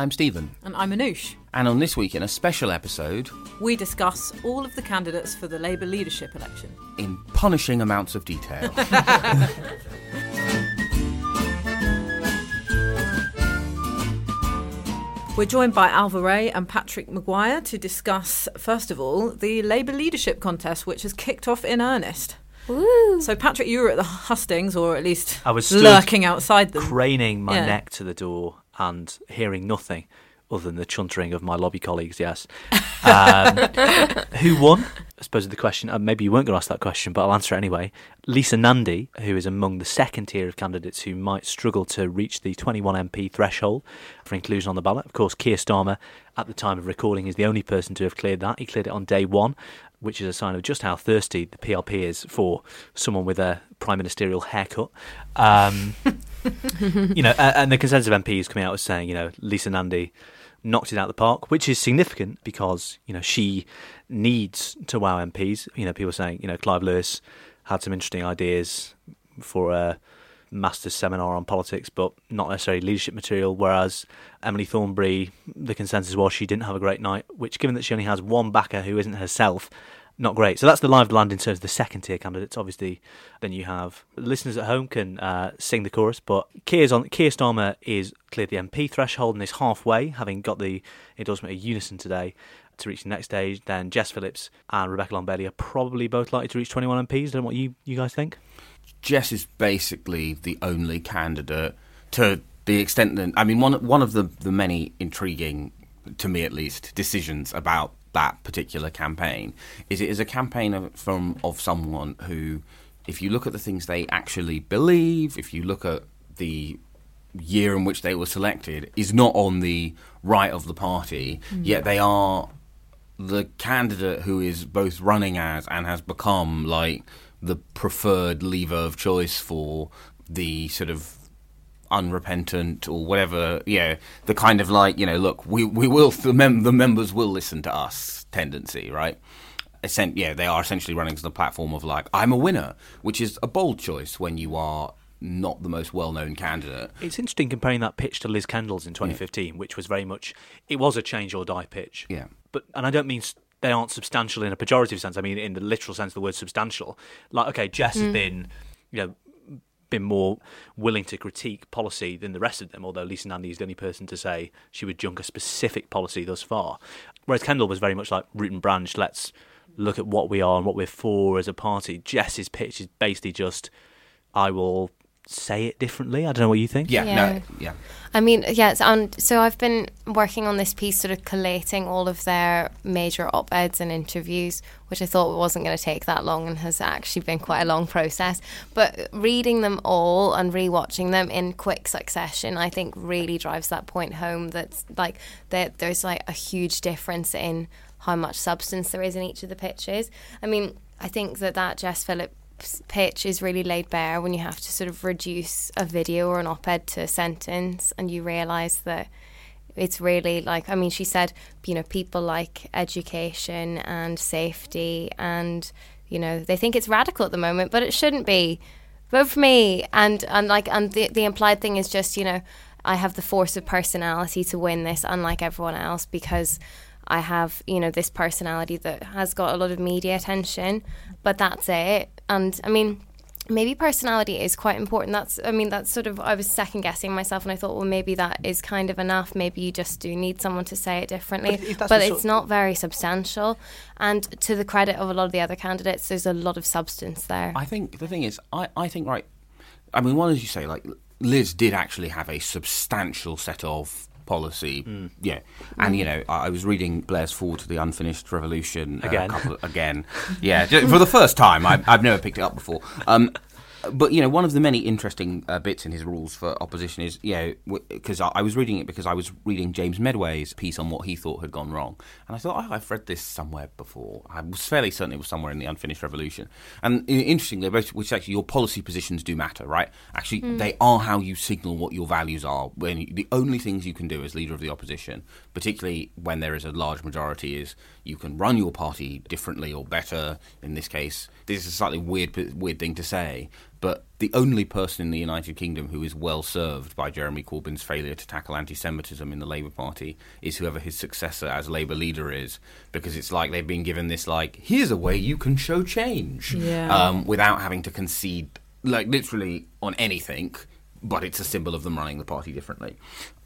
I'm Stephen, And I'm Anoosh. and on this week in a special episode, We discuss all of the candidates for the Labour leadership election. in punishing amounts of detail. We're joined by Ailbhe Rea and Patrick Maguire to discuss, first of all, the Labour leadership contest, which has kicked off in earnest. So, Patrick, you were at the hustings, or at least I was lurking outside them. craning my Yeah. neck to the door and hearing nothing other than the chuntering of my lobby colleagues. Yes. Um, who won? I suppose the question. Uh, maybe you weren't going to ask that question, but I'll answer it anyway. Lisa Nandy, who is among the second tier of candidates who might struggle to reach the 21 MP threshold for inclusion on the ballot. Of course, Keir Starmer, at the time of recording, is the only person to have cleared that. He cleared it on day one, which is a sign of just how thirsty the PLP is for someone with a prime ministerial haircut. Um, you know, and the consensus of MPs coming out was saying, you know, Lisa Nandy knocked it out of the park, which is significant because you know she needs to wow MPs. You know, people saying, you know, Clive Lewis had some interesting ideas for a master's seminar on politics, but not necessarily leadership material. Whereas Emily Thornberry, the consensus was she didn't have a great night, which, given that she only has one backer who isn't herself, not great. So that's the live land in terms of the second tier candidates. Obviously, then you have listeners at home can uh, sing the chorus, but Keir's on, Keir Starmer is cleared the MP threshold and is halfway, having got the endorsement of Unison today to reach the next stage. Then Jess Phillips and Rebecca Bailey are probably both likely to reach 21 MPs. I don't know what you, you guys think. Jess is basically the only candidate to the extent that I mean one one of the the many intriguing to me at least decisions about that particular campaign is it is a campaign of, from of someone who if you look at the things they actually believe if you look at the year in which they were selected is not on the right of the party mm. yet they are the candidate who is both running as and has become like the preferred lever of choice for the sort of unrepentant or whatever, you know, the kind of like, you know, look, we, we will, the, mem- the members will listen to us tendency, right? Essen- yeah, they are essentially running to the platform of like, I'm a winner, which is a bold choice when you are not the most well known candidate. It's interesting comparing that pitch to Liz Kendall's in 2015, which was very much it was a change or die pitch. Yeah. But and I don't mean they aren't substantial in a pejorative sense. I mean in the literal sense of the word substantial. Like okay, Jess has mm. been, you know, been more willing to critique policy than the rest of them. Although Lisa Nandy is the only person to say she would junk a specific policy thus far, whereas Kendall was very much like root and branch. Let's look at what we are and what we're for as a party. Jess's pitch is basically just, I will say it differently. I don't know what you think. Yeah, Yeah. no, yeah. I mean, yes, and so I've been working on this piece, sort of collating all of their major op eds and interviews, which I thought wasn't going to take that long and has actually been quite a long process. But reading them all and rewatching them in quick succession, I think really drives that point home that like that there's like a huge difference in how much substance there is in each of the pitches. I mean, I think that that Jess Phillips pitch is really laid bare when you have to sort of reduce a video or an op-ed to a sentence and you realize that it's really like I mean she said you know people like education and safety and you know they think it's radical at the moment but it shouldn't be. Vote for me. And and like and the the implied thing is just you know I have the force of personality to win this unlike everyone else because I have, you know, this personality that has got a lot of media attention, but that's it. And I mean, maybe personality is quite important. That's, I mean, that's sort of, I was second guessing myself and I thought, well, maybe that is kind of enough. Maybe you just do need someone to say it differently. But But it's sort- not very substantial. And to the credit of a lot of the other candidates, there's a lot of substance there. I think the thing is, I, I think right. I mean, one as you say, like Liz did actually have a substantial set of policy, yeah, and you know, I, I was reading Blair's Fall to the Unfinished Revolution uh, Again. again, yeah, for the first time. I, I've never picked it up before. Um, but you know, one of the many interesting uh, bits in his rules for opposition is, you know, because I, I was reading it because I was reading James Meadway's piece on what he thought had gone wrong, and I thought, oh, I've read this somewhere before. I was fairly certain it was somewhere in the Unfinished Revolution. And i- interestingly, both which actually your policy positions do matter, right? Actually, they are how you signal what your values are. When you, the only things you can do as leader of the opposition, particularly when there is a large majority, is you can run your party differently or better. In this case, this is a slightly weird weird thing to say, but the only person in the United Kingdom who is well served by Jeremy Corbyn's failure to tackle anti-Semitism in the Labour Party is whoever his successor as Labour leader is, because it's like they've been given this like here's a way you can show change, Yeah. um, without having to concede like literally on anything. But it's a symbol of them running the party differently.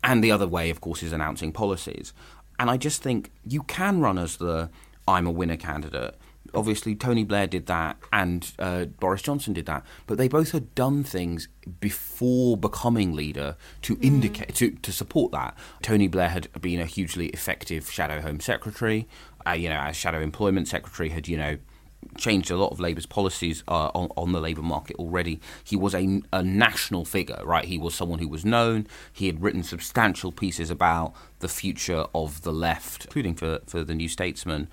And the other way, of course, is announcing policies. And I just think you can run as the I'm a winner candidate. Obviously, Tony Blair did that and uh, Boris Johnson did that, but they both had done things before becoming leader to indicate to, to support that. Tony Blair had been a hugely effective shadow Home Secretary, uh, you know, as shadow Employment Secretary had you know changed a lot of Labour's policies uh, on, on the labour market already. He was a, a national figure, right? He was someone who was known. He had written substantial pieces about the future of the left, including for, for the New Statesman.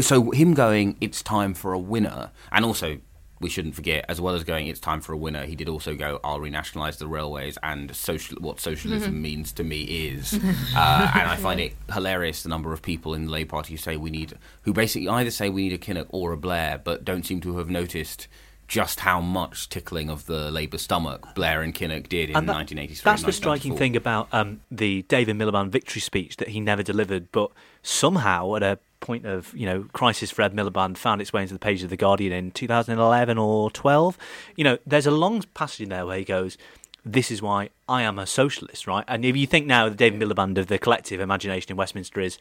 So him going, it's time for a winner, and also we shouldn't forget, as well as going, it's time for a winner. He did also go, I'll renationalise the railways, and social, what socialism means to me is. Uh, and I find it hilarious the number of people in the Labour Party who say we need, who basically either say we need a Kinnock or a Blair, but don't seem to have noticed just how much tickling of the Labour stomach Blair and Kinnock did in And that- 1983. That's the striking thing about um, the David Miliband victory speech that he never delivered, but somehow at a point of you know crisis for Ed Miliband found its way into the page of the Guardian in 2011 or 12. You know, there's a long passage in there where he goes. This is why I am a socialist, right? And if you think now the David Miliband of the collective imagination in Westminster is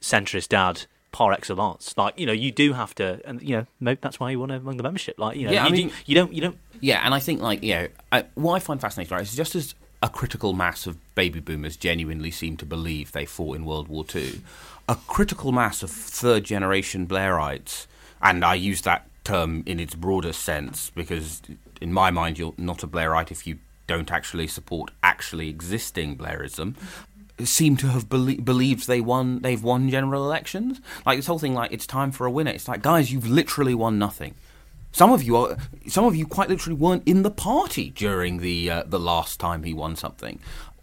centrist dad par excellence, like you know, you do have to, and you know, that's why he won among the membership. Like you know, Yeah, I you, mean- do, you don't, you don't Yeah, and I think like you know, I, what I find fascinating, right, is just as a critical mass of baby boomers genuinely seem to believe they fought in World War Two, a critical mass of third generation Blairites, and I use that term in its broadest sense because in my mind you're not a Blairite if you don't actually support actually existing Blairism seem to have belie- believed they won they've won general elections. Like this whole thing like it's time for a winner. It's like guys you've literally won nothing. Some of you are some of you quite literally weren't in the party during the uh, the last time he won something.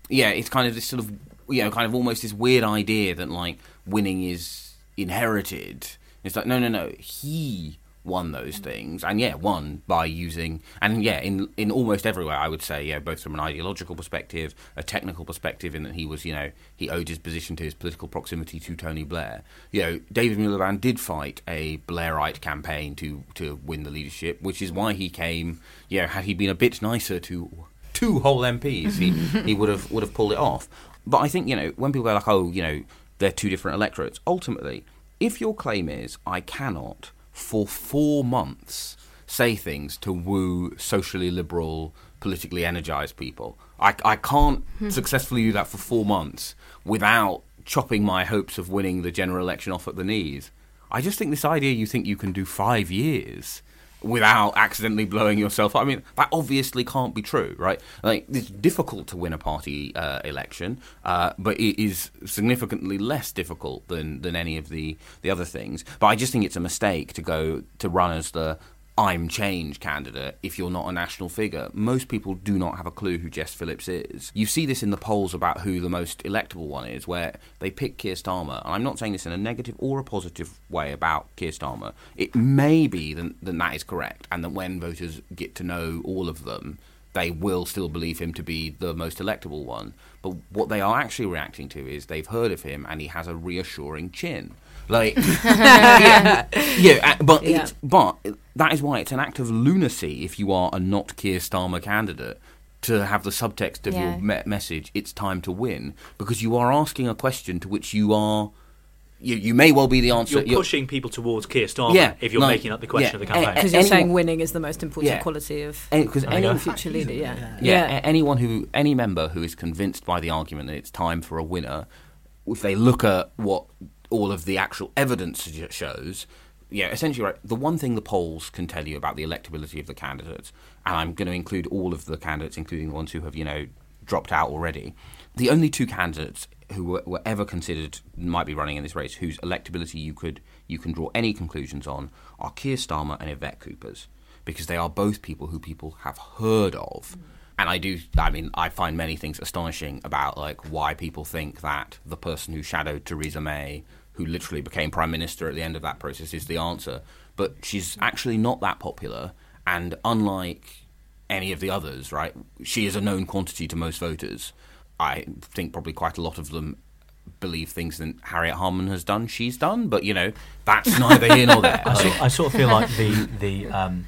Yeah it's kind of this sort of you know kind of almost this weird idea that like winning is inherited. It's like no no no. He won those things. And yeah won by using and yeah in in almost everywhere i would say yeah both from an ideological perspective a technical perspective in that he was you know he owed his position to his political proximity to tony blair. You know david miliband did fight a blairite campaign to to win the leadership which is why he came you know had he been a bit nicer to two whole mps he he would have would have pulled it off. But i think you know when people are like oh you know they're two different electorates ultimately if your claim is i cannot for four months say things to woo socially liberal, politically energized people. I, I can't hmm. successfully do that for four months without chopping my hopes of winning the general election off at the knees. I just think this idea you think you can do five years without accidentally blowing yourself up. I mean, that obviously can't be true, right? Like, it's difficult to win a party uh, election, uh, but it is significantly less difficult than, than any of the, the other things. But I just think it's a mistake to go to run as the I'm change candidate if you're not a national figure. Most people do not have a clue who Jess Phillips is. You see this in the polls about who the most electable one is, where they pick Keir Starmer. And I'm not saying this in a negative or a positive way about Keir Starmer. It may be that, that that is correct, and that when voters get to know all of them, they will still believe him to be the most electable one. But what they are actually reacting to is they've heard of him and he has a reassuring chin. Like, yeah, yeah, uh, but Yeah. It's, but that is why it's an act of lunacy if you are a not Keir Starmer candidate to have the subtext of Yeah. your me- message. It's time to win because you are asking a question to which you are. You, you may well be the answer. You're pushing people towards Keir Starmer Yeah, if you're no, making up the question yeah, of the campaign. Because you're anyone- saying winning is the most important Yeah. quality of Because There you go. any future leader. Yeah. yeah, a- anyone who any member who is convinced by the argument that it's time for a winner, if they look at what all of the actual evidence shows, yeah, essentially right. The one thing the polls can tell you about the electability of the candidates, and I'm going to include all of the candidates, including the ones who have you know dropped out already. The only two candidates who were, were ever considered might be running in this race, whose electability you could you can draw any conclusions on, are Keir Starmer and Yvette Coopers, because they are both people who people have heard of. And I do, I mean, I find many things astonishing about like why people think that the person who shadowed Theresa May, who literally became prime minister at the end of that process, is the answer. But she's actually not that popular, and unlike any of the others, right? She is a known quantity to most voters. I think probably quite a lot of them believe things that Harriet Harman has done, she's done, but you know, that's neither here nor there. I, sort, I sort of feel like the the um,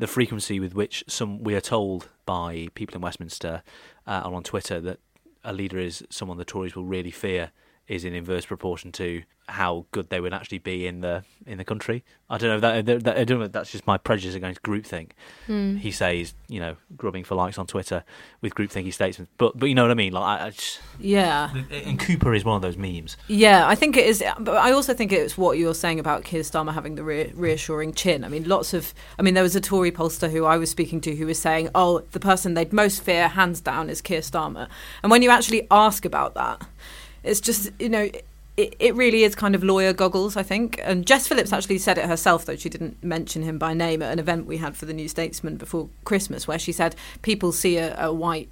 the frequency with which some we are told by people in Westminster uh, or on Twitter that a leader is someone the Tories will really fear is in inverse proportion to how good they would actually be in the in the country. I don't know if that, that, I don't know that's just my prejudice against groupthink. Hmm. He says, you know, grubbing for likes on Twitter with groupthinky statements, but but you know what I mean. Like, I, I just, Yeah. and Cooper is one of those memes. Yeah, I think it is. But I also think it's what you're saying about Keir Starmer having the re- reassuring chin. I mean, lots of. I mean, there was a Tory pollster who I was speaking to who was saying, oh, the person they'd most fear, hands down, is Keir Starmer. And when you actually ask about that, it's just, you know. It, it really is kind of lawyer goggles, I think. And Jess Phillips actually said it herself, though she didn't mention him by name at an event we had for the New Statesman before Christmas, where she said people see a, a white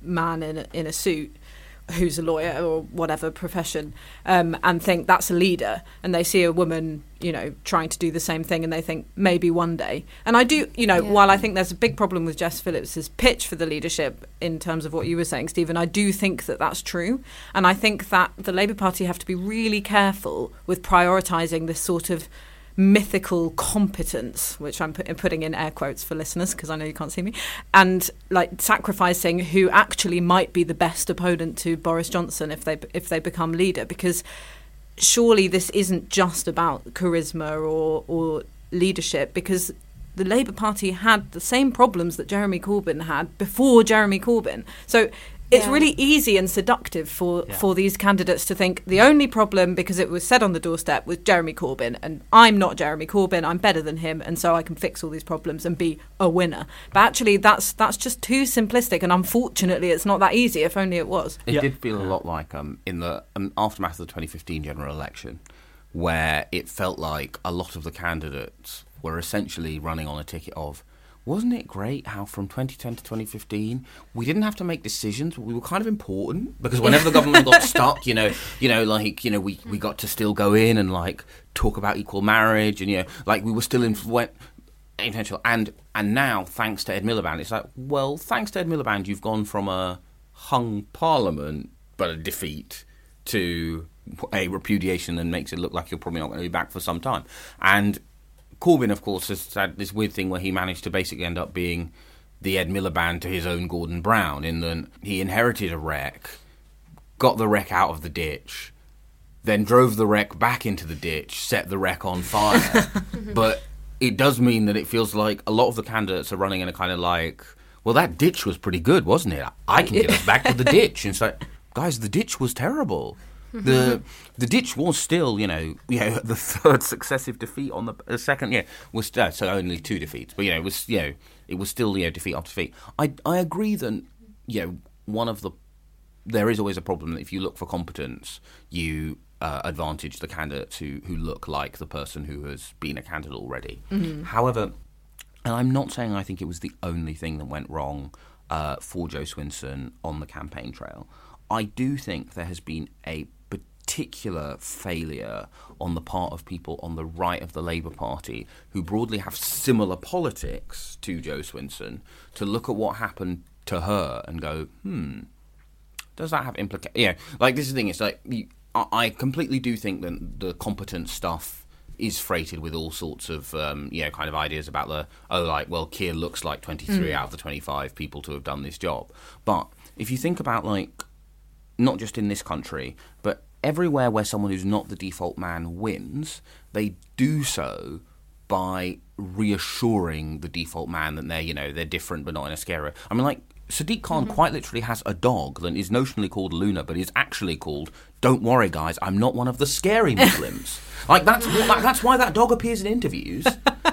man in a, in a suit who's a lawyer or whatever profession um, and think that's a leader and they see a woman you know trying to do the same thing and they think maybe one day and i do you know Yeah. while i think there's a big problem with jess phillips's pitch for the leadership in terms of what you were saying stephen i do think that that's true and i think that the labour party have to be really careful with prioritising this sort of mythical competence, which I'm put, putting in air quotes for listeners because I know you can't see me, and like sacrificing who actually might be the best opponent to Boris Johnson if they if they become leader, because surely this isn't just about charisma or or leadership, because the Labour Party had the same problems that Jeremy Corbyn had before Jeremy Corbyn. So it's Yeah. really easy and seductive for, Yeah. for these candidates to think the only problem, because it was said on the doorstep, was Jeremy Corbyn, and I'm not Jeremy Corbyn, I'm better than him, and so I can fix all these problems and be a winner. But actually, that's that's just too simplistic, and unfortunately, it's not that easy. If only it was. It Yeah. did feel a lot like um, in the um, aftermath of the 2015 general election, where it felt like a lot of the candidates were essentially running on a ticket of. Wasn't it great how from 2010 to 2015 we didn't have to make decisions, but we were kind of important because whenever the government got stuck, you know, you know, like you know, we, we got to still go in and like talk about equal marriage, and you know, like we were still influ- influential. And and now, thanks to Ed Miliband, it's like, well, thanks to Ed Miliband, you've gone from a hung parliament but a defeat to a repudiation and makes it look like you're probably not going to be back for some time. And Corbyn, of course, has had this weird thing where he managed to basically end up being the Ed Miliband to his own Gordon Brown, in that he inherited a wreck, got the wreck out of the ditch, then drove the wreck back into the ditch, set the wreck on fire. but it does mean that it feels like a lot of the candidates are running in a kind of like, well, that ditch was pretty good, wasn't it? I can get us back to the ditch. And it's like, guys, the ditch was terrible. The the ditch was still, you know, you know, the third successive defeat on the, the second, yeah, was uh, so only two defeats, but you know, it was, you know, it was still, you know, defeat after defeat. I I agree that, you know, one of the there is always a problem that if you look for competence, you uh, advantage the candidates who, who look like the person who has been a candidate already. However, and I'm not saying I think it was the only thing that went wrong uh, for Jo Swinson on the campaign trail. I do think there has been a particular failure on the part of people on the right of the Labour Party who broadly have similar politics to Jo Swinson to look at what happened to her and go, hmm, does that have implications? Yeah, like this is the thing. It's like you, I, completely do think that the competent stuff is freighted with all sorts of um, you know kind of ideas about the oh like well Keir looks like 23 out of the 25 people to have done this job. But if you think about like not just in this country, but everywhere where someone who's not the default man wins, they do so by reassuring the default man that they're you know they're different but not in a scary. I mean like Sadiq Khan mm-hmm. quite literally has a dog that is notionally called Luna, but is actually called "Don't worry, guys, I'm not one of the scary Muslims." like that's that, that's why that dog appears in interviews.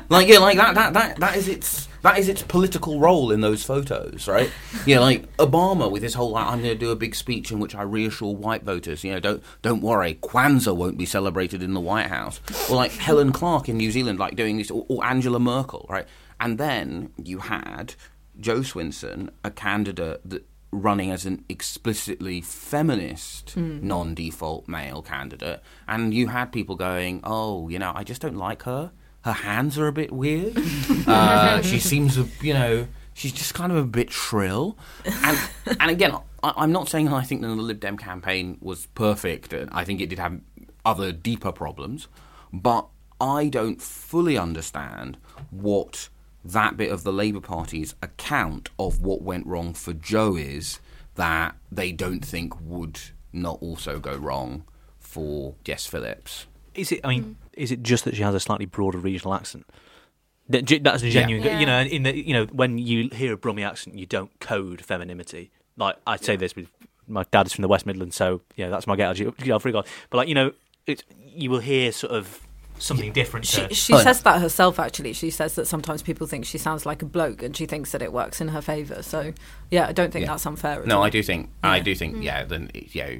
like yeah, like that that that that is its that is its political role in those photos, right? Yeah, like Obama with his whole like, I'm going to do a big speech in which I reassure white voters, you know, don't don't worry, Kwanzaa won't be celebrated in the White House, or like Helen Clark in New Zealand, like doing this, or, or Angela Merkel, right? And then you had Jo Swinson, a candidate that running as an explicitly feminist hmm. non-default male candidate, and you had people going, "Oh, you know, I just don't like her. Her hands are a bit weird. uh, she seems, you know." She's just kind of a bit shrill, and and again, I, I'm not saying I think the Lib Dem campaign was perfect. I think it did have other deeper problems, but I don't fully understand what that bit of the Labour Party's account of what went wrong for Jo is that they don't think would not also go wrong for Jess Phillips. Is it? I mean, mm. is it just that she has a slightly broader regional accent? That, that's a genuine. Yeah. You know, in the you know when you hear a Brummie accent, you don't code femininity. Like I say this with my dad is from the West Midlands, so yeah, that's my get out of. But like you know, it's you will hear sort of something different. She, she Oh, yeah. says that herself. Actually, she says that sometimes people think she sounds like a bloke, and she thinks that it works in her favour. So, yeah, I don't think Yeah. that's unfair. At No, all. I do think I Yeah. do think mm. yeah. Then you know,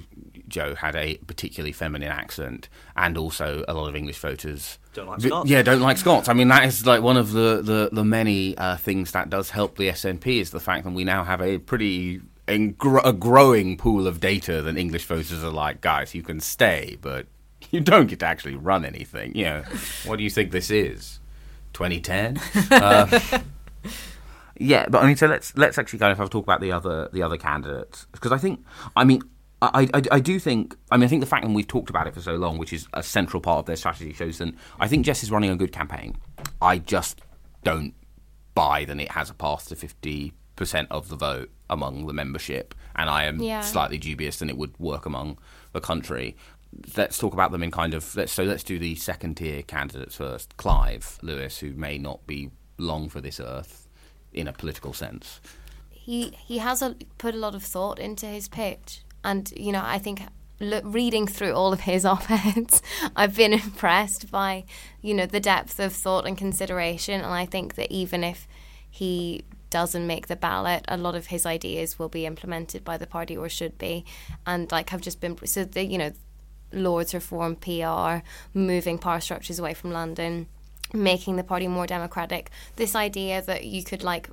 Jo had a particularly feminine accent, and also a lot of English voters Don't like Scots. Yeah, don't like Scots. I mean, that is like one of the the, the many uh, things that does help the SNP is the fact that we now have a pretty engr- a growing pool of data that English voters are like, guys, you can stay, but you don't get to actually run anything. You know, what do you think this is? 2010. Uh, yeah, but I mean, so let's let's actually kind of have a talk about the other the other candidates because I think, I mean, I, I I do think, I mean, I think the fact that we've talked about it for so long, which is a central part of their strategy, shows that I think Jess is running a good campaign. I just don't buy that it has a path to fifty percent of the vote among the membership, and I am Yeah. slightly dubious that it would work among the country. Let's talk about them in kind of let's so let's do the second tier candidates first. Clive Lewis, who may not be long for this earth in a political sense. he he has a, put a lot of thought into his pitch, and you know I think reading through all of his op-eds, I've been impressed by you know the depth of thought and consideration, and I think that even if he doesn't make the ballot, a lot of his ideas will be implemented by the party or should be, and like have just been so the you know Lords reform PR, moving power structures away from London, making the party more democratic. This idea that you could like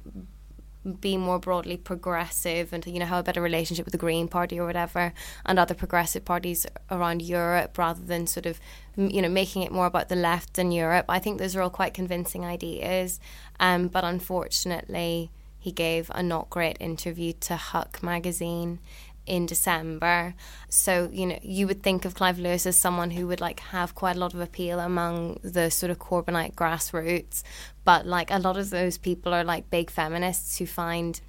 be more broadly progressive and you know have a better relationship with the Green Party or whatever and other progressive parties around Europe rather than sort of you know making it more about the left in Europe. I think those are all quite convincing ideas, um, but unfortunately he gave a not great interview to Huck magazine in December. So, you know, you would think of Clive Lewis as someone who would like have quite a lot of appeal among the sort of Corbynite grassroots, but like a lot of those people are like big feminists who find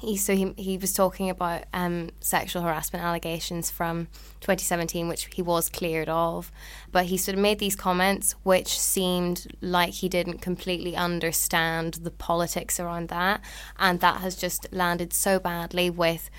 he so he he was talking about um, sexual harassment allegations from 2017, which he was cleared of, but he sort of made these comments which seemed like he didn't completely understand the politics around that, and that has just landed so badly with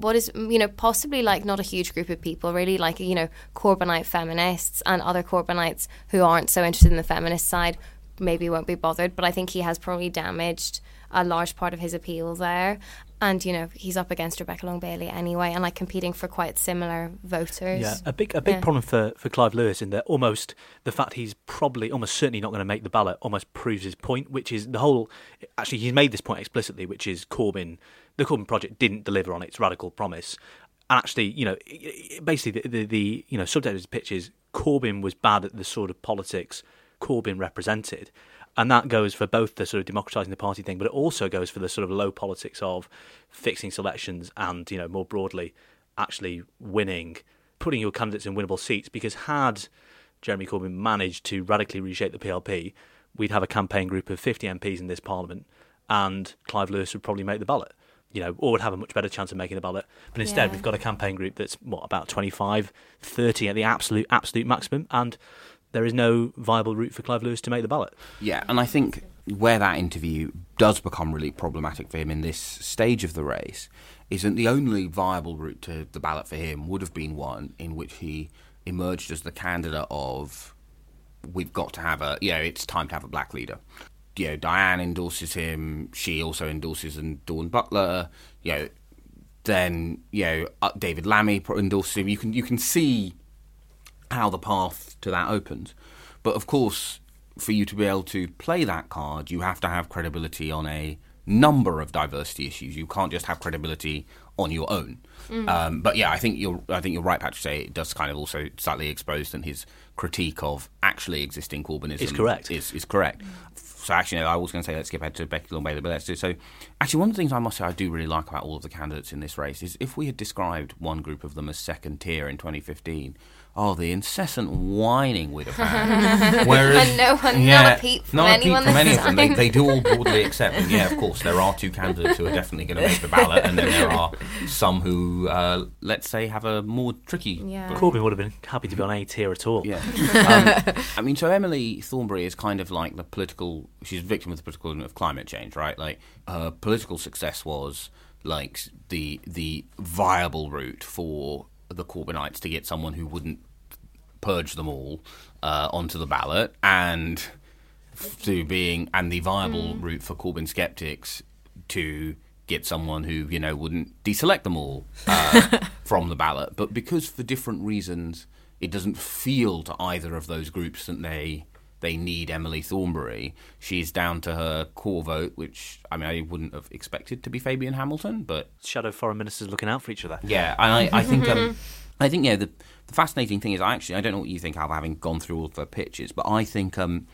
what is you know possibly like not a huge group of people really like you know Corbynite feminists and other Corbynites who aren't so interested in the feminist side maybe won't be bothered but I think he has probably damaged a large part of his appeal there and you know he's up against Rebecca Long Bailey anyway and like competing for quite similar voters Yeah, a big a big Yeah. problem for, for Clive Lewis in that almost the fact he's probably almost certainly not going to make the ballot almost proves his point, which is the whole. Actually, he's made this point explicitly, which is Corbyn, the Corbyn project didn't deliver on its radical promise. And actually, you know, basically the, the, the you know subject of the pitch is Corbyn was bad at the sort of politics Corbyn represented. And that goes for both the sort of democratising the party thing, but it also goes for the sort of low politics of fixing selections and, you know, more broadly, actually winning, putting your candidates in winnable seats. Because had Jeremy Corbyn managed to radically reshape the PLP, we'd have a campaign group of 50 MPs in this parliament, and Clive Lewis would probably make the ballot. You know, or would have a much better chance of making the ballot. But instead, Yeah. we've got a campaign group that's what about 25, 30 at the absolute absolute maximum, and there is no viable route for Clive Lewis to make the ballot. Yeah, and I think where that interview does become really problematic for him in this stage of the race is that the only viable route to the ballot for him would have been one in which he emerged as the candidate of we've got to have a you know it's time to have a black leader. You know, Diane endorses him. She also endorses and Dawn Butler. You know, then you know uh, David Lammy endorses him. You can you can see how the path to that opens. But of course, for you to be able to play that card, you have to have credibility on a number of diversity issues. You can't just have credibility on your own. Um, but yeah, I think you're. I think you're right, Patrick. to Say it does kind of also slightly expose and his critique of actually existing Corbynism Is correct. Is is correct. So actually, I was going to say let's skip ahead to Becky Long Bailey, but let's do so. Actually, one of the things I must say I do really like about all of the candidates in this race is if we had described one group of them as second tier in 2015, oh, the incessant whining we'd have had. Whereas, And no one- not a peep from not a peep from any of them. They, they do all broadly accept. And yeah, of course, there are two candidates who are definitely going to make the ballot, and then there are some who, uh, let's say, have a more tricky. Yeah. Corbyn would have been happy to be on A tier at all. Yeah. um, I mean, so Emily Thornberry is kind of like the political. She's a victim of the political of climate change, right? Like her political success was like the the viable route for the Corbynites to get someone who wouldn't purge them all uh, onto the ballot, and to being and the viable route for Corbyn skeptics to get someone who you know wouldn't deselect them all uh, from the ballot. But because for different reasons, it doesn't feel to either of those groups that they they need Emily Thornberry. She's down to her core vote, which I mean I wouldn't have expected to be Fabian Hamilton, but Shadow foreign ministers looking out for each other. yeah, and I, I think um, I think yeah the the fascinating thing is I actually I don't know what you think of having gone through all of her pitches, but I think um,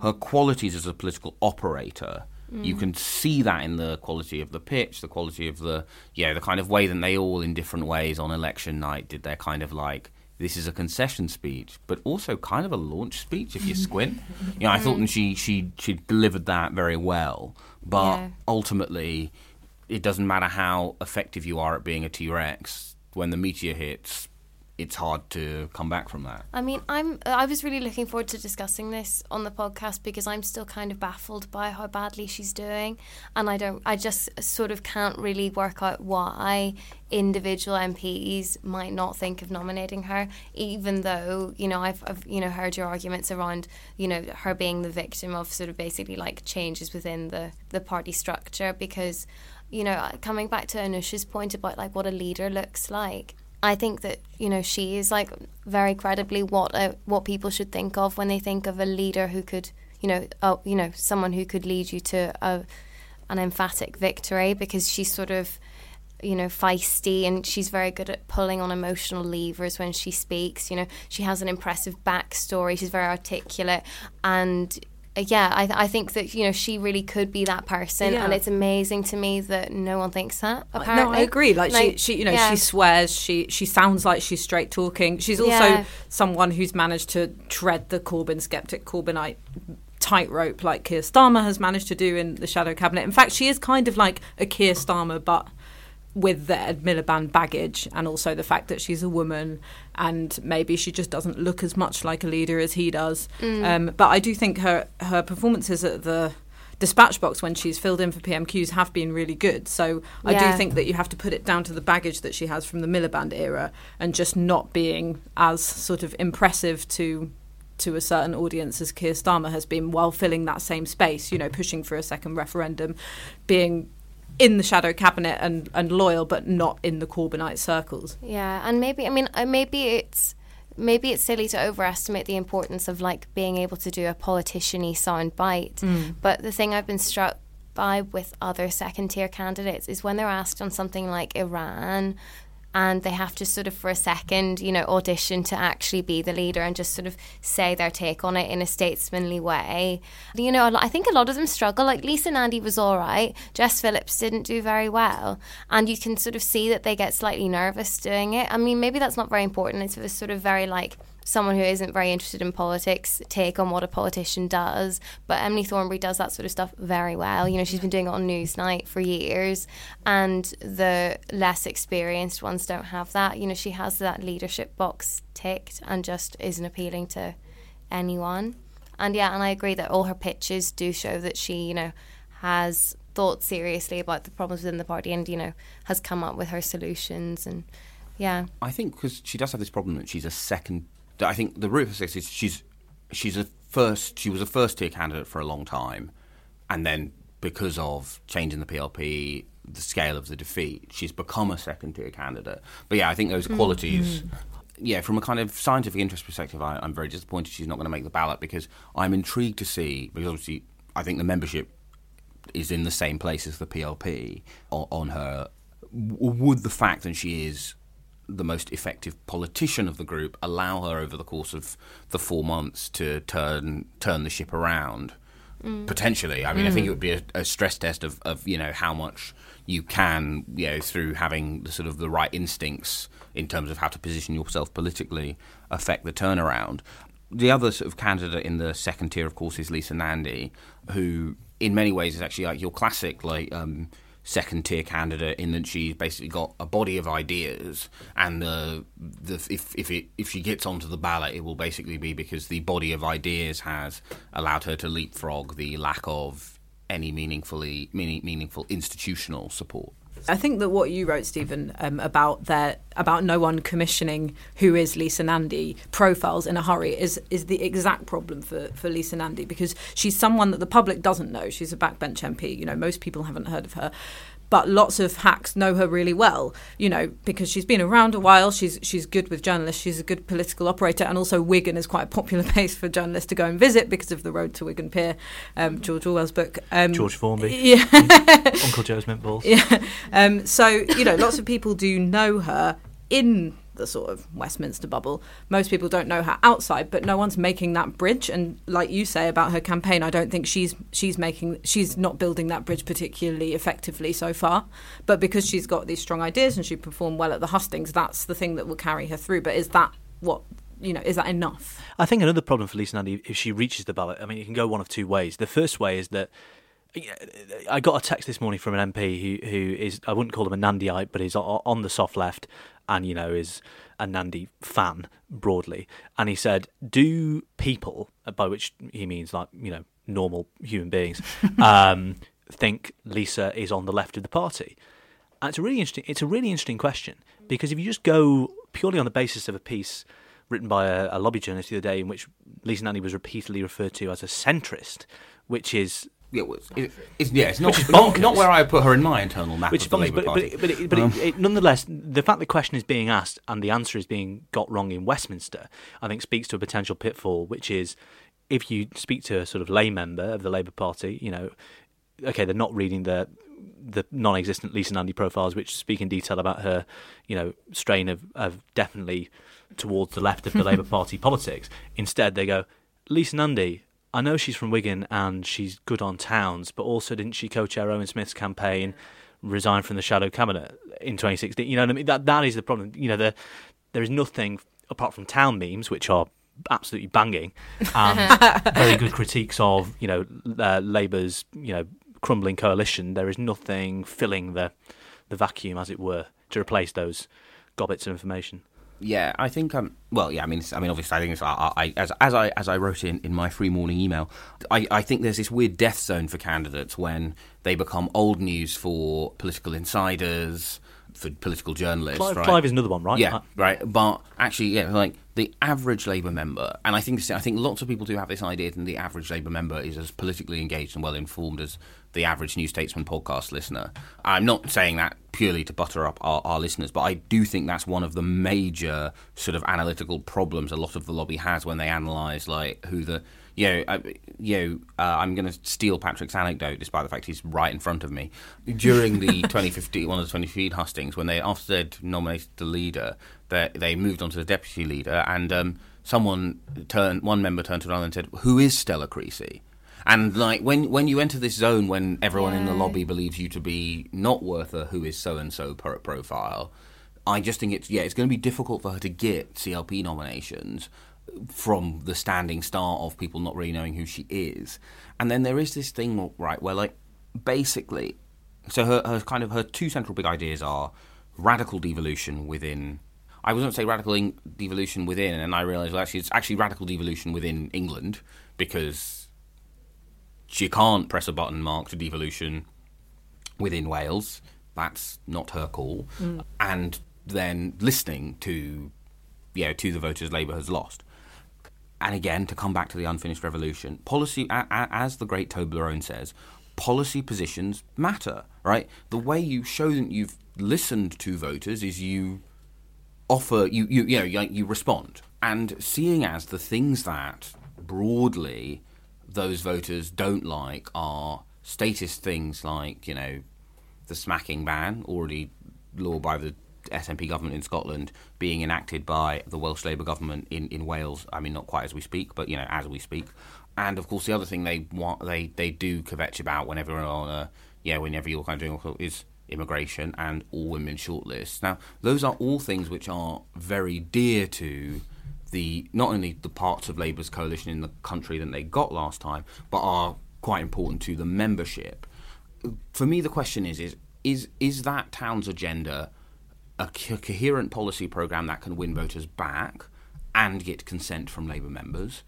her qualities as a political operator. You can see that in the quality of the pitch, the quality of the yeah, the kind of way that they all in different ways on election night did their kind of like this is a concession speech, but also kind of a launch speech if you squint. You know, I thought she she she delivered that very well, but Yeah. ultimately it doesn't matter how effective you are at being a T Rex. When the meteor hits, it's hard to come back from that. I mean, I'm. I was really looking forward to discussing this on the podcast because I'm still kind of baffled by how badly she's doing, and I don't. I just sort of can't really work out why individual MPs might not think of nominating her, even though you know I've, I've you know heard your arguments around you know her being the victim of sort of basically like changes within the the party structure because you know coming back to Anoosh's point about like what a leader looks like. I think that you know she is like very credibly what what people should think of when they think of a leader who could you know uh, you know someone who could lead you to a, an emphatic victory because she's sort of you know feisty and she's very good at pulling on emotional levers when she speaks you know she has an impressive backstory she's very articulate and yeah I, I think that you know she really could be that person Yeah. and it's amazing to me that no one thinks that Apparently, No, I agree. Like, she, she, you know, yeah. she swears. She she sounds like she's straight talking. She's also Yeah. someone who's managed to tread the Corbyn skeptic Corbynite tightrope, like Keir Starmer has managed to do in the shadow cabinet. In fact, she is kind of like a Keir Starmer, but with the Ed Miliband baggage, and also the fact that she's a woman, and maybe she just doesn't look as much like a leader as he does. Um, but I do think her her performances at the dispatch box when she's filled in for PMQs have been really good. So I Yeah. do think that you have to put it down to the baggage that she has from the Miliband era and just not being as sort of impressive to to a certain audience as Keir Starmer has been while filling that same space, you know, pushing for a second referendum, being in the shadow cabinet and, and loyal but not in the Corbynite circles. Yeah, and maybe I mean uh, maybe it's maybe it's silly to overestimate the importance of like being able to do a politician-y sound bite. But the thing I've been struck by with other second tier candidates is when they're asked on something like Iran and they have to sort of for a second, you know, audition to actually be the leader and just sort of say their take on it in a statesmanly way. You know, I think a lot of them struggle. Like Lisa Nandy was all right, Jess Phillips didn't do very well, and you can sort of see that they get slightly nervous doing it. I mean, maybe that's not very important. It's sort of very like someone who isn't very interested in politics take on what a politician does. But Emily Thornberry does that sort of stuff very well. You know, she's been doing it on Newsnight for years, and the less experienced ones don't have that. You know, she has that leadership box ticked and just isn't appealing to anyone. And yeah, and I agree that all her pitches do show that she, you know, has thought seriously about the problems within the party and, you know, has come up with her solutions and yeah. I think because she does have this problem that she's a second I think the root of success is she's she's a first she was a first tier candidate for a long time, and then because of changing the PLP, the scale of the defeat, she's become a second tier candidate. But yeah, I think those mm. qualities. Mm. Yeah, from a kind of scientific interest perspective, I, I'm very disappointed she's not going to make the ballot because I'm intrigued to see because obviously I think the membership is in the same place as the PLP on, on her. Would the fact that she is the most effective politician of the group allow her over the course of the four months to turn turn the ship around. Mm. Potentially, I mean, mm. I think it would be a, a, stress test of, of you know how much you can you know through having the sort of the right instincts in terms of how to position yourself politically affect the turnaround. The other sort of candidate in the second tier, of course, is Lisa Nandy, who in many ways is actually like your classic like. Um, second tier candidate in that she's basically got a body of ideas, and the the if if it if she gets onto the ballot, it will basically be because the body of ideas has allowed her to leapfrog the lack of any meaningfully meaning, meaningful institutional support. I think that what you wrote, Stephen, um, about their about no one commissioning who is Lisa Nandy profiles in a hurry is is the exact problem for, for Lisa Nandy because she's someone that the public doesn't know. She's a backbench MP. You know, most people haven't heard of her but lots of hacks know her really well, you know, because she's been around a while. She's she's good with journalists. She's a good political operator, and also Wigan is quite a popular place for journalists to go and visit because of the Road to Wigan Pier, um, George Orwell's book. Um, George Formby, yeah, Uncle Joe's Mint Balls. Yeah, um, so you know, lots of people do know her in the sort of Westminster bubble. Most people don't know her outside, but no one's making that bridge. And like you say about her campaign, I don't think she's she's making she's not building that bridge particularly effectively so far. But because she's got these strong ideas and she performed well at the hustings, that's the thing that will carry her through. But is that what you know, is that enough? I think another problem for Lisa Nandy, if she reaches the ballot, I mean, it can go one of two ways. The first way is that I got a text this morning from an MP who who is I wouldn't call him a Nandyite, but he's on the soft left, and you know is a Nandy fan broadly. And he said, "Do people, by which he means like you know normal human beings, um, think Lisa is on the left of the party?" And it's a really interesting. It's a really interesting question because if you just go purely on the basis of a piece written by a, a lobby journalist the other day in which Lisa Nandy was repeatedly referred to as a centrist, which is yeah, it, it's, yeah, it's not, not, not where I put her in my internal map Which of the Labour but, Party. But, but, it, but um, it, nonetheless, the fact the question is being asked and the answer is being got wrong in Westminster, I think speaks to a potential pitfall, which is if you speak to a sort of lay member of the Labour Party, you know, okay, they're not reading the the non-existent Lisa Nandy profiles, which speak in detail about her, you know, strain of, of definitely towards the left of the Labour Party politics. Instead, they go, Lisa Nandy, I know she's from Wigan and she's good on towns, but also didn't she co-chair Owen Smith's campaign, resign from the shadow cabinet in 2016? You know what I mean? That that is the problem. You know, the, there is nothing apart from town memes, which are absolutely banging, and very good critiques of you know uh, Labour's you know crumbling coalition. There is nothing filling the the vacuum, as it were, to replace those gobbets of information. Yeah, I think um. Well, yeah, I mean, I mean, obviously, I think it's, I, I, as as I as I wrote in, in my free morning email, I, I think there's this weird death zone for candidates when they become old news for political insiders, for political journalists. Clive, right? Clive is another one, right? Yeah, uh, right. But actually, yeah, like the average Labour member, and I think I think lots of people do have this idea that the average Labour member is as politically engaged and well informed as the average New Statesman podcast listener. I'm not saying that purely to butter up our, our listeners, but I do think that's one of the major sort of analytical problems a lot of the lobby has when they analyse like who the you know, uh, you know uh, I'm going to steal Patrick's anecdote, despite the fact he's right in front of me. During the 2015, one of the 2015 hustings, when they after they'd nominated the leader, they, they moved on to the deputy leader, and um, someone turned, one member turned to another and said, "Who is Stella Creasy?" And like when when you enter this zone, when everyone yeah. in the lobby believes you to be not worth a who is so and so profile, I just think it's yeah, it's going to be difficult for her to get CLP nominations from the standing start of people not really knowing who she is. And then there is this thing, right, where like basically, so her, her kind of her two central big ideas are radical devolution within. I was going to say radical in- devolution within, and I realised well, actually it's actually radical devolution within England because she can't press a button marked devolution within Wales. That's not her call. Mm. And then listening to, you know, to the voters Labour has lost and again, to come back to the unfinished revolution, policy, as the great Toblerone says, policy positions matter, right? The way you show that you've listened to voters is you offer, you, you, you know, you, you respond. And seeing as the things that broadly those voters don't like are statist things like, you know, the smacking ban, already law by the SNP government in Scotland being enacted by the Welsh Labour government in, in Wales. I mean, not quite as we speak, but you know, as we speak. And of course, the other thing they want, they they do kvetch about whenever on a yeah, whenever you're kind of doing is immigration and all women shortlists. Now, those are all things which are very dear to the not only the parts of Labour's coalition in the country that they got last time, but are quite important to the membership. For me, the question is: is is is that town's agenda a co- coherent policy program that can win voters back and get consent from Labour members,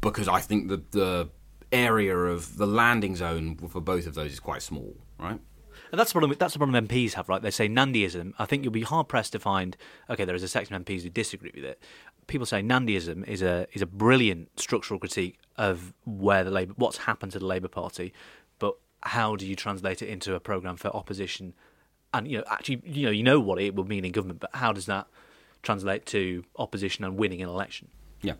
because I think that the area of the landing zone for both of those is quite small, right? And that's the problem. That's the problem MPs have, right? They say Nandyism. I think you'll be hard pressed to find. Okay, there is a section of MPs who disagree with it. People say Nandyism is a is a brilliant structural critique of where the Labour, what's happened to the Labour Party, but how do you translate it into a program for opposition and you know actually you know you know what it would mean in government, but how does that translate to opposition and winning an election? Yeah,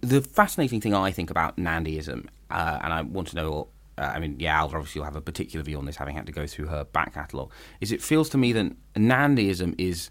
the fascinating thing I think about Nandyism, uh, and I want to know. Uh, I mean, yeah, Ailbhe obviously will have a particular view on this, having had to go through her back catalogue. Is it feels to me that Nandyism is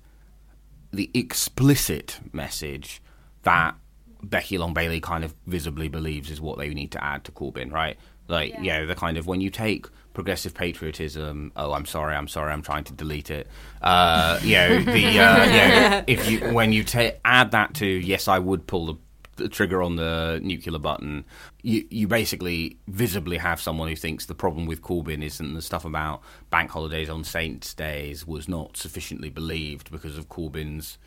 the explicit message that Becky Long Bailey kind of visibly believes is what they need to add to Corbyn, right? Like, yeah. you know, the kind of when you take progressive patriotism. Oh, I'm sorry, I'm sorry, I'm trying to delete it. Uh, you know, the uh, you know, if you when you ta- add that to yes, I would pull the, the, trigger on the nuclear button. You you basically visibly have someone who thinks the problem with Corbyn isn't the stuff about bank holidays on Saints' days was not sufficiently believed because of Corbyn's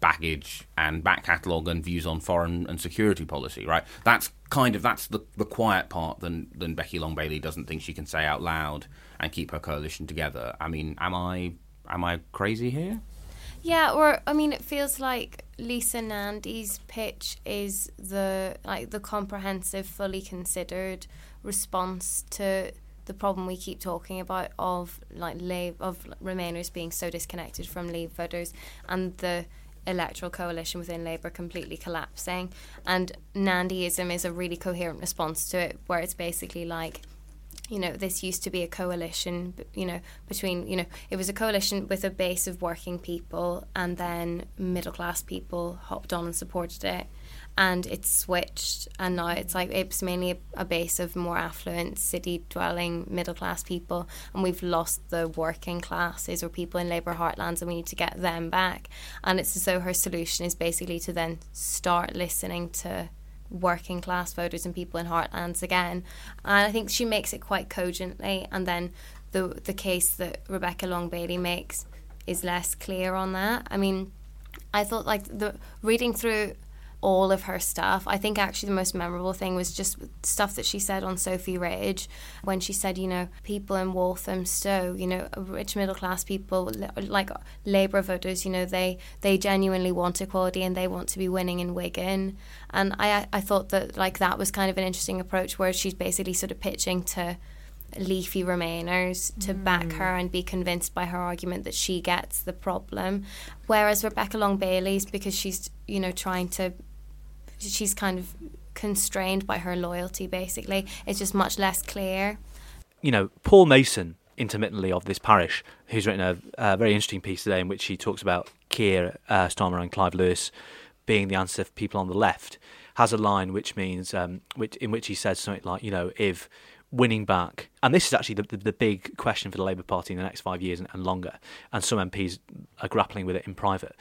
baggage and back catalogue and views on foreign and security policy, right? That's kind of that's the, the quiet part than than Becky Long Bailey doesn't think she can say out loud and keep her coalition together. I mean, am I am I crazy here? Yeah, or I mean, it feels like Lisa Nandy's pitch is the like the comprehensive, fully considered response to the problem we keep talking about of like Labour of Remainers being so disconnected from Leave voters and the electoral coalition within Labour completely collapsing. And Nandyism is a really coherent response to it, where it's basically like, you know, this used to be a coalition, you know, between, you know, it was a coalition with a base of working people, and then middle class people hopped on and supported it and it's switched and now it's like it's mainly a, base of more affluent city dwelling middle class people and we've lost the working classes or people in labour heartlands and we need to get them back. And it's as though her solution is basically to then start listening to working class voters and people in heartlands again. And I think she makes it quite cogently and then the the case that Rebecca Long Bailey makes is less clear on that. I mean I thought like the reading through all of her stuff. I think actually the most memorable thing was just stuff that she said on Sophy Ridge when she said, you know, people in Walthamstow, you know, rich middle class people like Labour voters, you know, they they genuinely want equality and they want to be winning in Wigan. And I I thought that like that was kind of an interesting approach where she's basically sort of pitching to leafy remainers to mm. back her and be convinced by her argument that she gets the problem whereas Rebecca Long Bailey's because she's you know trying to she's kind of constrained by her loyalty basically it's just much less clear you know Paul Mason intermittently of this parish who's written a, a very interesting piece today in which he talks about Keir uh, Starmer and Clive Lewis being the answer for people on the left has a line which means um, which in which he says something like you know if winning back, and this is actually the, the, the, big question for the Labour Party in the next five years and, and longer, and some MPs are grappling with it in private.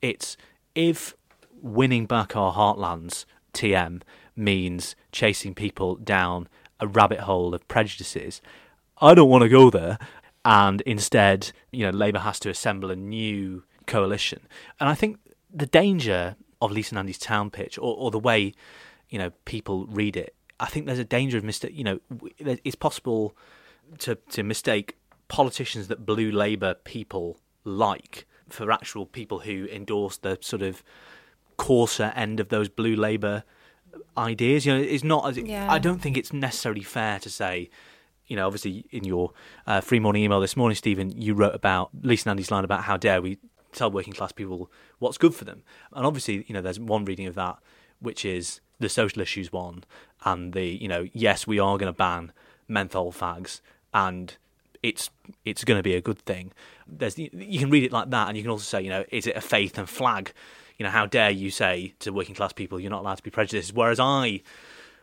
It's if winning back our heartlands, TM, means chasing people down a rabbit hole of prejudices, I don't want to go there. And instead, you know, Labour has to assemble a new coalition. And I think the danger of Lisa Nandy's town pitch, or, or the way, you know, people read it, I think there's a danger of mistake. You know, it's possible to to mistake politicians that blue Labour people like for actual people who endorse the sort of coarser end of those blue Labour ideas. You know, it's not as yeah. I don't think it's necessarily fair to say. You know, obviously, in your uh, free morning email this morning, Stephen, you wrote about Lisa Nandy's line about how dare we tell working class people what's good for them, and obviously, you know, there's one reading of that which is the social issues one and the you know yes we are going to ban menthol fags and it's it's going to be a good thing. There's you can read it like that, and you can also say you know is it a faith and flag? You know how dare you say to working class people you're not allowed to be prejudiced? Whereas I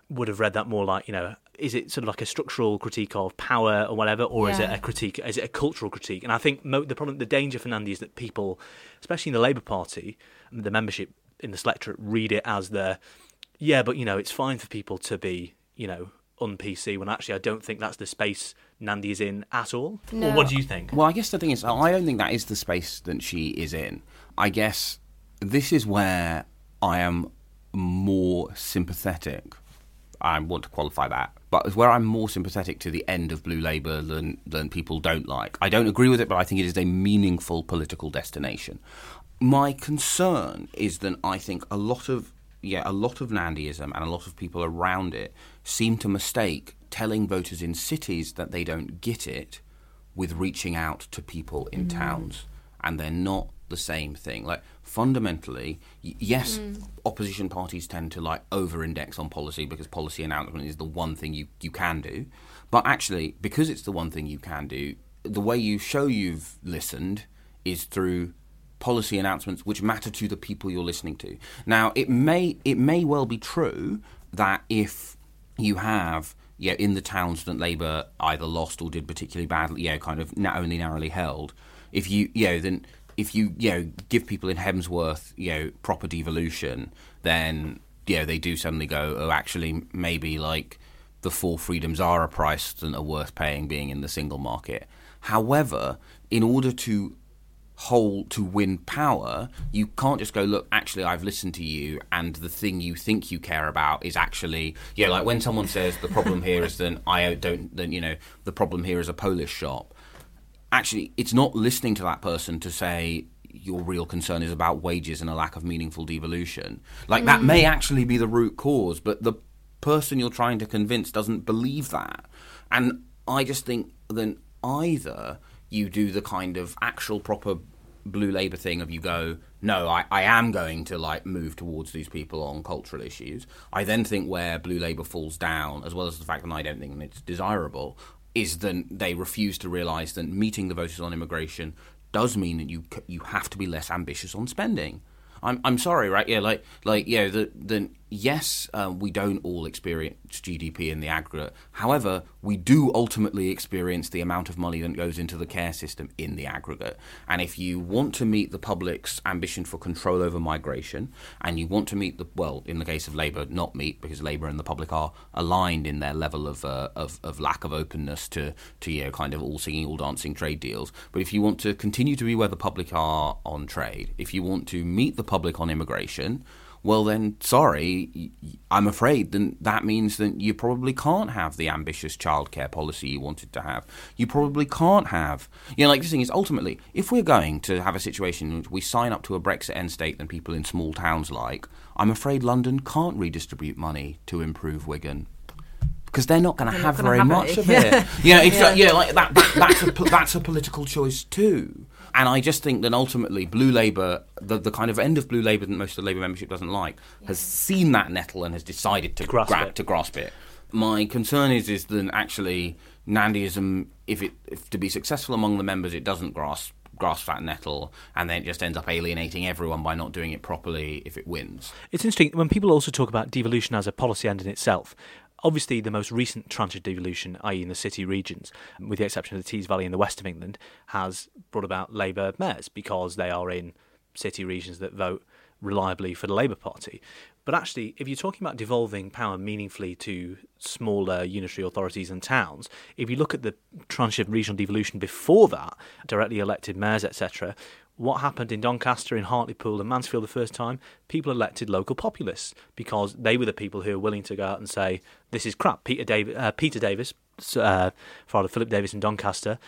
would have read that more like you know is it sort of like a structural critique of power or whatever, or yeah. is it a critique? Is it a cultural critique? And I think mo- the problem, the danger for Nandy is that people, especially in the Labour Party, the membership in the electorate read it as the yeah, but you know, it's fine for people to be, you know, on PC when actually I don't think that's the space Nandy is in at all. No. Or what do you think? Well, I guess the thing is, I don't think that is the space that she is in. I guess this is where I am more sympathetic. I want to qualify that, but it's where I'm more sympathetic to the end of Blue Labour than than people don't like. I don't agree with it, but I think it is a meaningful political destination. My concern is that I think a lot of yeah, a lot of Nandyism and a lot of people around it seem to mistake telling voters in cities that they don't get it with reaching out to people in mm. towns, and they're not the same thing. Like fundamentally, y- yes, mm. opposition parties tend to like over-index on policy because policy announcement is the one thing you you can do, but actually, because it's the one thing you can do, the way you show you've listened is through policy announcements which matter to the people you're listening to. Now, it may it may well be true that if you have yeah in the towns that Labour either lost or did particularly badly, yeah, kind of not only narrowly held, if you you know then if you you know give people in Hemsworth you know proper devolution, then you know they do suddenly go oh actually maybe like the four freedoms are a price that are worth paying being in the single market. However, in order to hold to win power, you can't just go, look, actually, I've listened to you, and the thing you think you care about is actually, yeah, like when someone says the problem here is that I don't, then, you know, the problem here is a Polish shop. Actually, it's not listening to that person to say, your real concern is about wages and a lack of meaningful devolution. Like, mm. that may actually be the root cause, but the person you're trying to convince doesn't believe that. And I just think then either you do the kind of actual proper blue labour thing of you go, no, I, I am going to like move towards these people on cultural issues. I then think where blue labour falls down, as well as the fact that I don't think it's desirable, is that they refuse to realise that meeting the voters on immigration does mean that you you have to be less ambitious on spending. I'm I'm sorry, right? Yeah, like like yeah, the the yes, um, we don't all experience GDP in the aggregate. However, we do ultimately experience the amount of money that goes into the care system in the aggregate. And if you want to meet the public's ambition for control over migration, and you want to meet the well, in the case of Labour, not meet because Labour and the public are aligned in their level of uh, of, of lack of openness to to you know, kind of all singing, all dancing trade deals. But if you want to continue to be where the public are on trade, if you want to meet the public on immigration well then, sorry, i'm afraid then that means that you probably can't have the ambitious childcare policy you wanted to have. You probably can't have, you know, like this thing is ultimately, if we're going to have a situation in which we sign up to a Brexit end state that people in small towns like, I'm afraid London can't redistribute money to improve Wigan because they're not going to have very much it. of it. Yeah, it's Yeah. like, yeah, like that, that that's a that's a political choice too. And I just think that ultimately, Blue Labour, the, the kind of end of Blue Labour that most of the Labour membership doesn't like, has seen that nettle and has decided to, grasp gra- it. to grasp it. My concern is is that actually Nandyism, if it if to be successful among the members, it doesn't grasp grasp that nettle, and then it just ends up alienating everyone by not doing it properly if it wins. It's interesting when people also talk about devolution as a policy end in itself. Obviously, the most recent tranche of devolution, i.e., in the city regions, with the exception of the Tees Valley in the west of England, has brought about Labour mayors because they are in city regions that vote reliably for the Labour Party. But actually, if you're talking about devolving power meaningfully to smaller unitary authorities and towns, if you look at the tranche of regional devolution before that, directly elected mayors, etc., what happened in Doncaster, in Hartlepool, and Mansfield the first time? People elected local populists because they were the people who were willing to go out and say, "This is crap." Peter, Dav- uh, Peter Davies, uh, Father Philip Davis in Doncaster,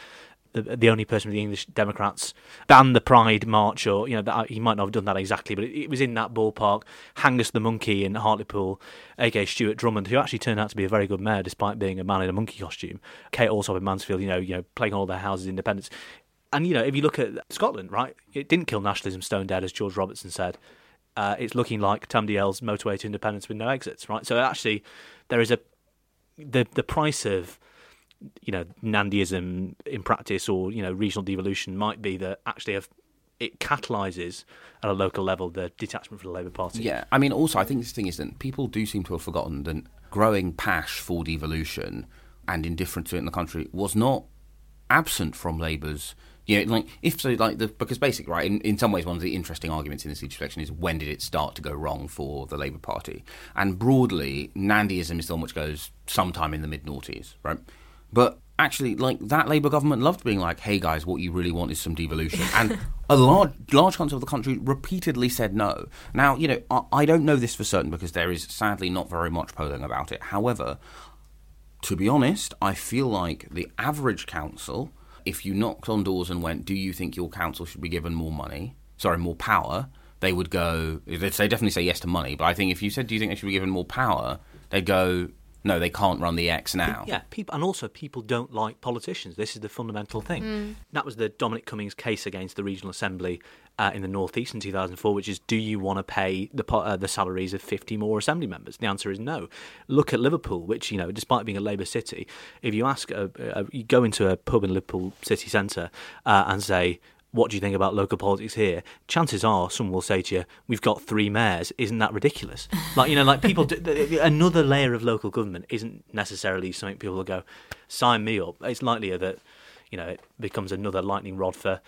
the, the only person with the English Democrats banned the Pride March, or you know that he might not have done that exactly, but it, it was in that ballpark. H'Angus the monkey in Hartlepool, aka Stuart Drummond, who actually turned out to be a very good mayor despite being a man in a monkey costume. Kate Allsop in Mansfield, you know, you know, playing all their houses independence. And you know, if you look at Scotland, right, it didn't kill nationalism stone dead, as George Robertson said. Uh, it's looking like Tam motorway to independence with no exits, right? So actually, there is a the the price of you know Nandyism in practice or you know regional devolution might be that actually it catalyses at a local level the detachment from the Labour Party. Yeah, I mean, also, I think this thing is that people do seem to have forgotten that growing pash for devolution and indifference to it in the country was not absent from Labour's. Yeah, like if so, like the because basically, right. In, in some ways, one of the interesting arguments in this election is when did it start to go wrong for the Labour Party? And broadly, Nandyism is the one which goes sometime in the mid noughties, right? But actually, like that Labour government loved being like, "Hey guys, what you really want is some devolution," and a large large chunk of the country repeatedly said no. Now, you know, I, I don't know this for certain because there is sadly not very much polling about it. However, to be honest, I feel like the average council, if you knocked on doors and went, "Do you think your council should be given more money? Sorry, more power?" They would go. They'd say definitely say yes to money. But I think if you said, "Do you think they should be given more power?" They'd go, "No, they can't run the X now." Yeah, people, and also people don't like politicians. This is the fundamental thing. Mm. That was the Dominic Cummings case against the regional assembly uh, in the northeast in 2004, which is: Do you want to pay the uh, the salaries of 50 more assembly members? The answer is no. Look at Liverpool, which you know, despite being a Labour city, if you ask, a, a, you go into a pub in Liverpool city centre uh, and say. What do you think about local politics here? Chances are, someone will say to you, "We've got three mayors. Isn't that ridiculous?" Like you know, like people. Do, th- th- another layer of local government isn't necessarily something people will go, "Sign me up." It's likelier that you know it becomes another lightning rod for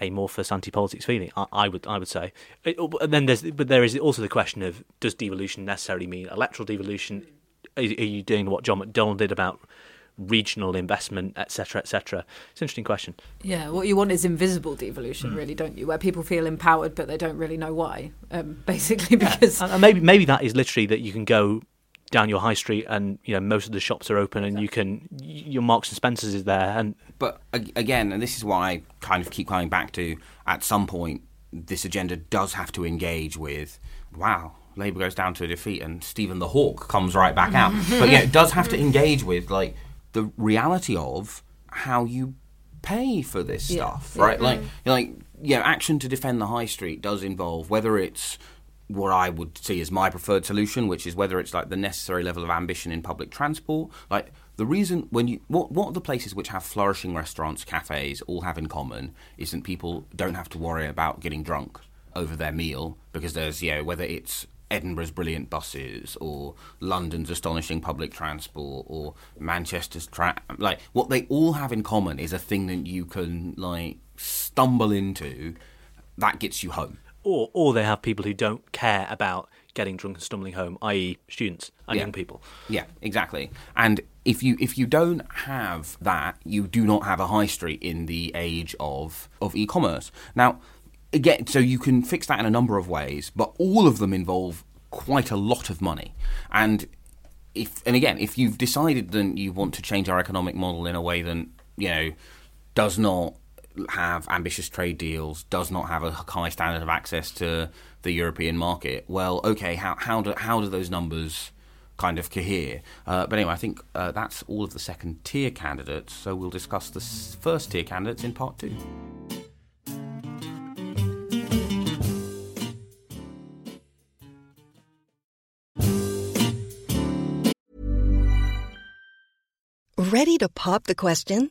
amorphous anti-politics feeling. I, I would, I would say. It, and then there's, but there is also the question of does devolution necessarily mean electoral devolution? Are, are you doing what John McDonnell did about regional investment, etc., etc.? It's an interesting question. Yeah, what you want is invisible devolution, really, don't you? Where people feel empowered, but they don't really know why. Um, basically, because And and maybe maybe that is literally that you can go down your high street and you know most of the shops are open and you can your Marks and Spencers is there and But again, and this is why I kind of keep coming back to, at some point, this agenda does have to engage with, wow, Labour goes down to a defeat and Stephen the Hawk comes right back out. but yeah, it does have to engage with, like, the reality of how you pay for this Yeah. stuff, right? Mm. Like, you know, like, yeah, action to defend the high street does involve whether it's what I would see as my preferred solution, which is whether it's like the necessary level of ambition in public transport. Like the reason when you what what the places which have flourishing restaurants, cafes all have in common is that people don't have to worry about getting drunk over their meal because there's you know whether it's Edinburgh's brilliant buses or London's astonishing public transport or Manchester's tra- like what they all have in common is a thing that you can like stumble into that gets you home. Or or they have people who don't care about getting drunk and stumbling home, i.e., students and Yeah. young people. Yeah, exactly. And if you if you don't have that, you do not have a high street in the age of of e-commerce. Now, again, so you can fix that in a number of ways, but all of them involve quite a lot of money. And if and again, if you've decided that you want to change our economic model in a way that you know does not have ambitious trade deals, does not have a high standard of access to the European market, well, okay, how how do how do those numbers kind of cohere? Uh, but anyway, I think uh, that's all of the second tier candidates. So we'll discuss the first tier candidates in part two. Ready to pop the question?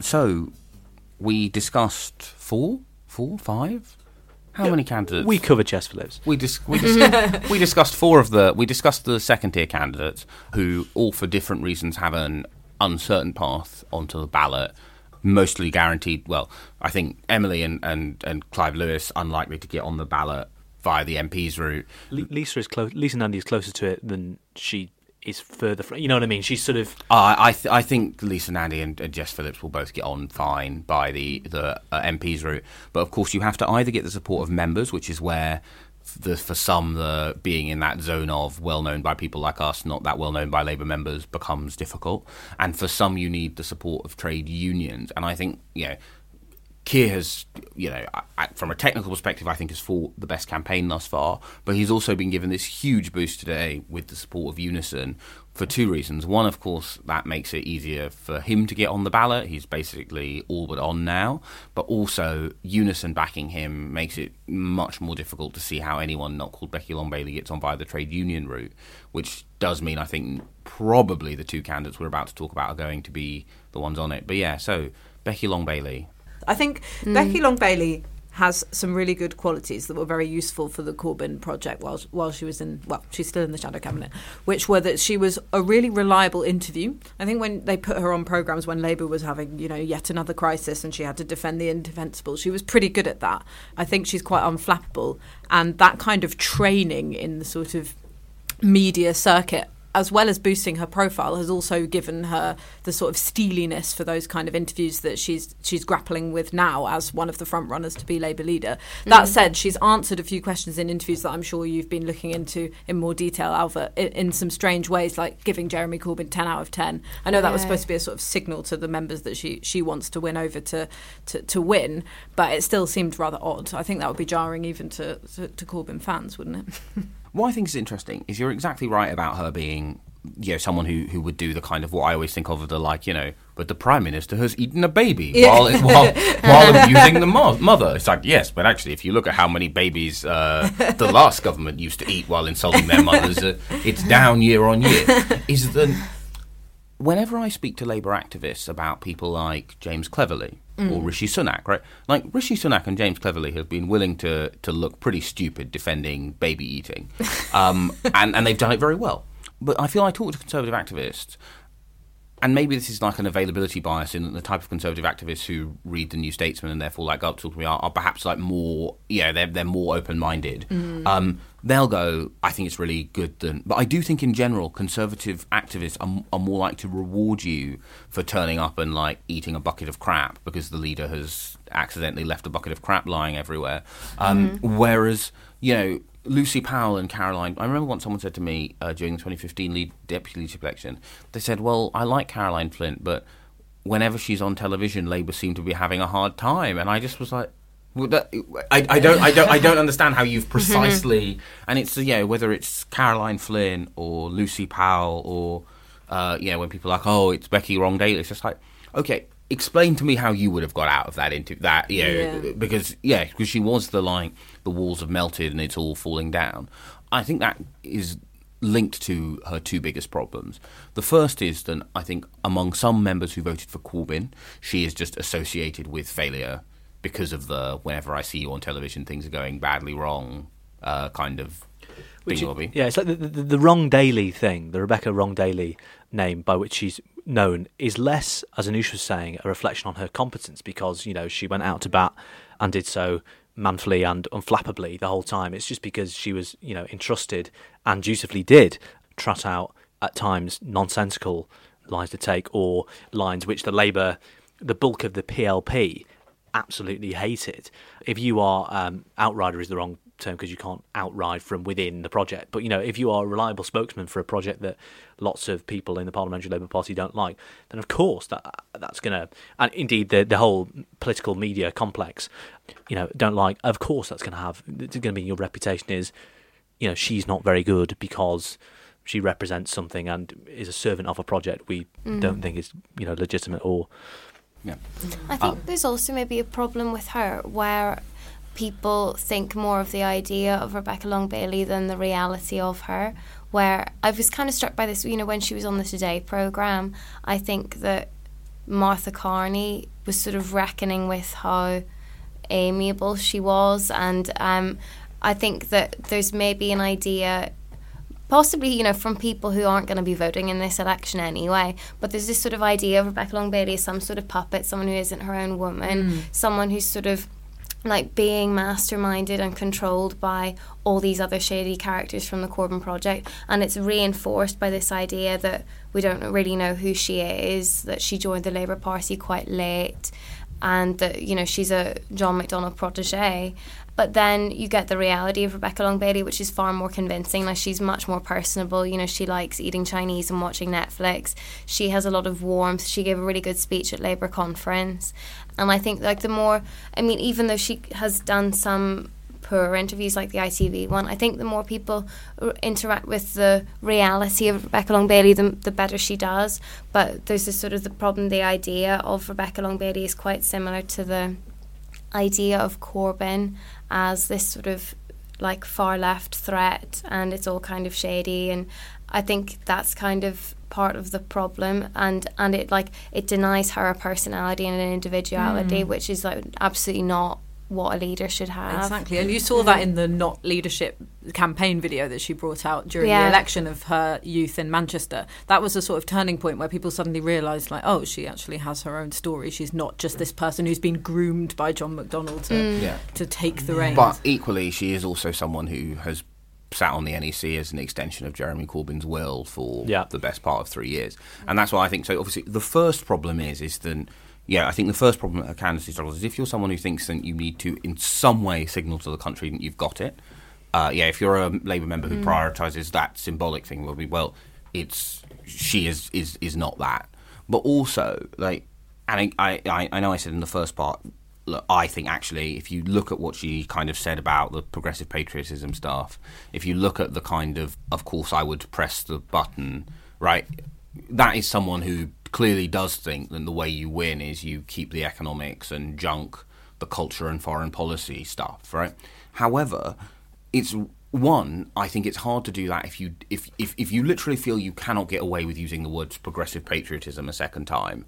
So we discussed four, four, five. How many candidates? We covered Jess Phillips. We, dis- we, dis- we discussed four of the we discussed the second tier candidates who all for different reasons have an uncertain path onto the ballot mostly guaranteed well I think Emily and, and, and Clive Lewis unlikely to get on the ballot via the MP's route L- Lisa is close. Lisa Nandy is closer to it than she is further from. You know what I mean? She's sort of. Uh, I th- I think Lisa Nandy and, and Jess Phillips will both get on fine by the the uh, MP's route, but of course you have to either get the support of members, which is where the for some the being in that zone of well known by people like us, not that well known by Labour members, becomes difficult, and for some you need the support of trade unions, and I think you know. Keir has, you know, from a technical perspective, I think has fought the best campaign thus far. But he's also been given this huge boost today with the support of Unison for two reasons. One, of course, that makes it easier for him to get on the ballot. He's basically all but on now. But also, Unison backing him makes it much more difficult to see how anyone not called Becky Long Bailey gets on via the trade union route, which does mean I think probably the two candidates we're about to talk about are going to be the ones on it. But yeah, so Becky Long Bailey. I think mm. Becky Long Bailey has some really good qualities that were very useful for the Corbyn project while while she was in well she's still in the shadow cabinet which were that she was a really reliable interview. I think when they put her on programs when Labour was having you know yet another crisis and she had to defend the indefensible she was pretty good at that. I think she's quite unflappable. And that kind of training in the sort of media circuit as well as boosting her profile has also given her the sort of steeliness for those kind of interviews that she's she's grappling with now as one of the front runners to be Labour leader. That mm. said, she's answered a few questions in interviews that I'm sure you've been looking into in more detail, Ailbhe, in, in some strange ways, like giving Jeremy Corbyn 10 out of 10. I know that was supposed to be a sort of signal to the members that she she wants to win over to to, to win, but it still seemed rather odd. I think that would be jarring even to to, to Corbyn fans, wouldn't it? What I think is interesting is you're exactly right about her being, you know, someone who, who would do the kind of what I always think of the like, you know, but the prime minister has eaten a baby while while while abusing the mo- mother. It's like yes, but actually, if you look at how many babies uh, the last government used to eat while insulting their mothers, uh, it's down year on year. Is the whenever I speak to Labour activists about people like James Cleverly or Rishi Sunak, right? Like Rishi Sunak and James Cleverly have been willing to to look pretty stupid defending baby eating, um, and and they've done it very well. But I feel I talk to conservative activists, and maybe this is like an availability bias in the type of conservative activists who read the New Statesman and therefore like go up to me are, are perhaps like more, you know, they're they're more open minded. Um, they'll go, I think it's really good. Then. but I do think in general, conservative activists are, are more like to reward you for turning up and like eating a bucket of crap because the leader has accidentally left a bucket of crap lying everywhere. Um, Whereas, you know. Lucy Powell and Caroline. I remember once someone said to me uh, during the 2015 lead deputy leadership election. They said, "Well, I like Caroline Flint, but whenever she's on television, Labour seem to be having a hard time." And I just was like, well, that, I, I don't, I don't, I don't understand how you've precisely. and it's uh, yeah, whether it's Caroline Flint or Lucy Powell or uh, yeah, when people are like, "Oh, it's Becky Wrong Daily," it's just like, okay. Explain to me how you would have got out of that into that, you know, Yeah. because yeah, because she was the like the walls have melted and it's all falling down. I think that is linked to her two biggest problems. The first is that I think among some members who voted for Corbyn, she is just associated with failure because of the whenever I see you on television, things are going badly wrong uh, kind of Which, thingy-bobby. yeah, it's like the, the, the Wrong Daily thing, the Rebecca Wrong Daily name by which she's known, is less, as Anoosh was saying, a reflection on her competence because, you know, she went out to bat and did so manfully and unflappably the whole time. It's just because she was, you know, entrusted and dutifully did trot out at times nonsensical lines to take or lines which the Labour, the bulk of the PLP, absolutely hate it. If you are um, outrider is the wrong term because you can't outride from within the project. But you know, if you are a reliable spokesman for a project that lots of people in the Parliamentary Labour Party don't like, then of course that that's going to, and indeed the the whole political media complex, you know, don't like. Of course, that's going to have. It's going to be your reputation is, you know, she's not very good because she represents something and is a servant of a project we don't think is you know legitimate or Yeah. I think there's also maybe a problem with her where people think more of the idea of Rebecca Long Bailey than the reality of her. Where I was kind of struck by this, you know, when she was on the Today program, I think that Martha Kearney was sort of reckoning with how amiable she was, and um, I think that there's maybe an idea possibly you know from people who aren't going to be voting in this election anyway but there's this sort of idea of rebecca long bailey as some sort of puppet someone who isn't her own woman hmm. someone who's sort of like being masterminded and controlled by all these other shady characters from the Corbyn project and it's reinforced by this idea that we don't really know who she is that she joined the Labour Party quite late and that you know she's a John McDonnell protege but then you get the reality of Rebecca Long Bailey, which is far more convincing. Like she's much more personable. You know, she likes eating Chinese and watching Netflix. She has a lot of warmth. She gave a really good speech at Labour conference, and I think like the more, I mean, even though she has done some poor interviews like the ITV one, I think the more people r- interact with the reality of Rebecca Long Bailey, the, the better she does. But there's this sort of the problem. The idea of Rebecca Long Bailey is quite similar to the idea of Corbyn as this sort of like far left threat and it's all kind of shady and I think that's kind of part of the problem and and it like it denies her a personality and an individuality hmm. which is like absolutely not what a leader should have Exactly, and you saw that in the not leadership campaign video that she brought out during Yeah. the election of her youth in Manchester. That was a sort of turning point where people suddenly realised, like, oh, she actually has her own story. She's not just this person who's been groomed by John McDonnell to Mm. Yeah. to take the reins. But equally, she is also someone who has sat on the NEC as an extension of Jeremy Corbyn's will for Yeah. the best part of three years, and that's why I think so. Obviously, the first problem is is that. Yeah, I think the first problem that a candidacy struggles is if you're someone who thinks that you need to, in some way, signal to the country that you've got it. Uh, yeah, if you're a Labour member who prioritises that symbolic thing, will be well, it's she is is is not that. But also, like, and I, I I know I said in the first part look, I think actually, if you look at what she kind of said about the progressive patriotism stuff, if you look at the kind of, of course, I would press the button, right? That is someone who clearly does think that the way you win is you keep the economics and junk the culture and foreign policy stuff, right? However, it's one. I think it's hard to do that if you if, if if you literally feel you cannot get away with using the words progressive patriotism a second time.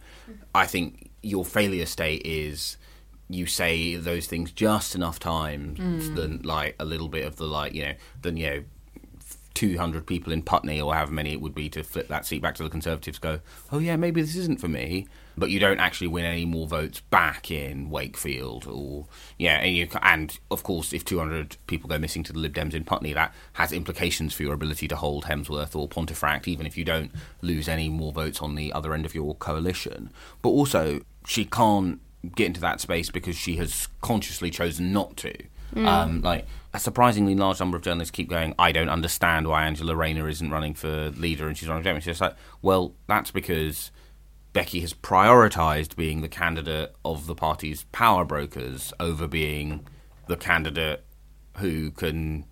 I think your failure state is you say those things just enough times hmm. than like a little bit of the like you know than you know 200 people in Putney or however many it would be to flip that seat back to the Conservatives go, oh yeah, maybe this isn't for me. But you don't actually win any more votes back in Wakefield or, yeah, and, you, and of course, if 200 people go missing to the Lib Dems in Putney, that has implications for your ability to hold Hemsworth or Pontefract, even if you don't lose any more votes on the other end of your coalition. But also, she can't get into that space because she has consciously chosen not to. Um, like a surprisingly large number of journalists keep going. I don't understand why Angela Rayner isn't running for leader and she's running for It's just like, well, that's because Becky has prioritised being the candidate of the party's power brokers over being the candidate who can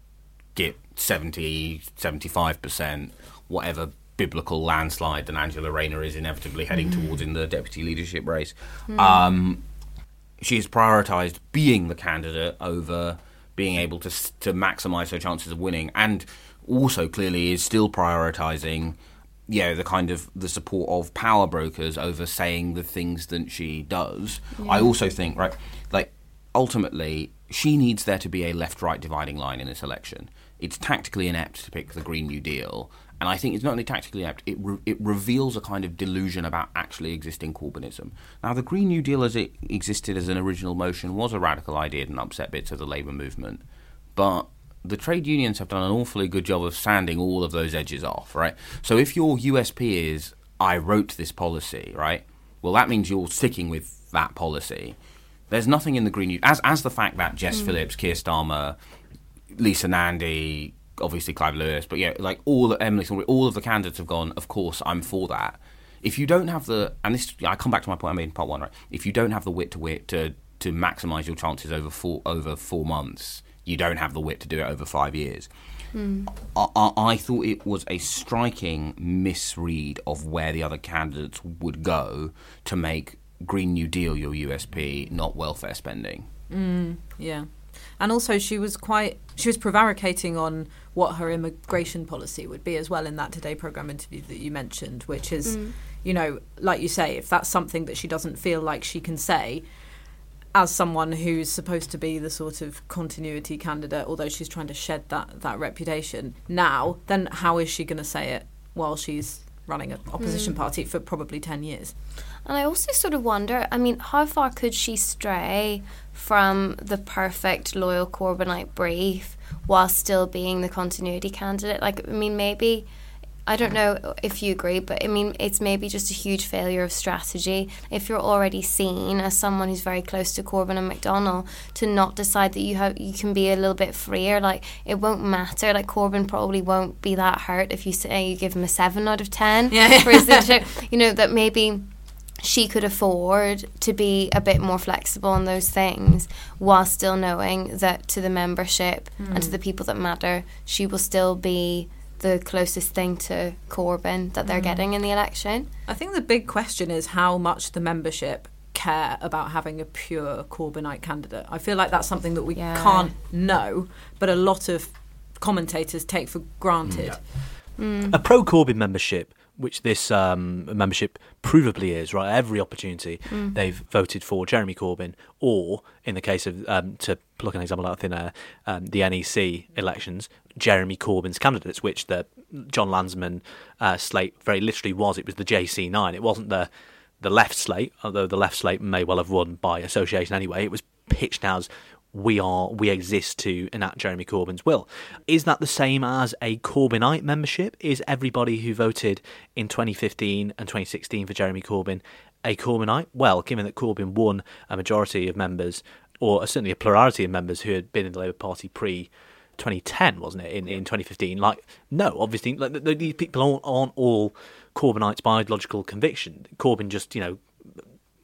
get 70, 75%, whatever biblical landslide that Angela Rayner is inevitably heading towards in the deputy leadership race. Um, she has prioritised being the candidate over being able to to maximise her chances of winning. And also clearly is still prioritising, you know, the kind of the support of power brokers over saying the things that she does. I also think, right, like ultimately, she needs there to be a left-right dividing line in this election. It's tactically inept to pick the Green New Deal, and I think it's not only tactically apt, it re- it reveals a kind of delusion about actually existing Corbynism. Now, the Green New Deal, as it existed as an original motion, was a radical idea and upset bits of the Labour movement, but the trade unions have done an awfully good job of sanding all of those edges off, right? So if your USP is I wrote this policy, right? Well, that means you're sticking with that policy. There's nothing in the Green New as as the fact that Jess hmm. Phillips, Keir Starmer, Lisa Nandy, obviously Clive Lewis, but yeah, like all the Emily, all of the candidates have gone. Of course, I'm for that. If you don't have the, and this, I come back to my point I made in part one, right? If you don't have the wit to wit to to maximise your chances over four over four months, you don't have the wit to do it over five years. Hmm. I, I, I thought it was a striking misread of where the other candidates would go to make Green New Deal your USP, not welfare spending. Hmm, yeah. And also, she was quite, she was prevaricating on what her immigration policy would be as well in that Today programme interview that you mentioned, which is, mm. you know, like you say, if that's something that she doesn't feel like she can say, as someone who's supposed to be the sort of continuity candidate, although she's trying to shed that, that reputation now, then how is she going to say it while she's running an opposition mm. party for probably 10 years? And I also sort of wonder, I mean, how far could she stray from the perfect loyal Corbynite brief while still being the continuity candidate? Like, I mean, maybe, I don't know if you agree, but I mean, it's maybe just a huge failure of strategy. If you're already seen as someone who's very close to Corbyn and McDonnell, to not decide that you have you can be a little bit freer, like it won't matter. Like Corbyn probably won't be that hurt if you say you give him a seven out of ten Yeah. for his leadership. You know that maybe she could afford to be a bit more flexible on those things while still knowing that to the membership and to hmm. the people that matter, she will still be the closest thing to Corbyn that they're hmm. getting in the election. I think the big question is how much the membership care about having a pure Corbynite candidate. I feel like that's something that we Yeah. can't know, but a lot of commentators take for granted. Hmm. a pro Corbyn membership, which this um, membership provably is, right? Every opportunity they've voted for Jeremy Corbyn, or in the case of um, to pluck an example out of thin air, um, the NEC elections, Jeremy Corbyn's candidates, which the Jon Lansman uh, slate very literally was. It was the JC9. It wasn't the the left slate, although the left slate may well have won by association anyway. It was pitched as we are we exist to enact Jeremy Corbyn's will. Is that the same as a Corbynite membership? Is everybody who voted in 2015 and 2016 for Jeremy Corbyn a Corbynite? Well, given that Corbyn won a majority of members, or certainly a plurality of members who had been in the Labour Party pre 2010, wasn't it? In, in 2015, like no, obviously, like th- th- these people aren't, aren't all Corbynites by ideological conviction. Corbyn just, you know,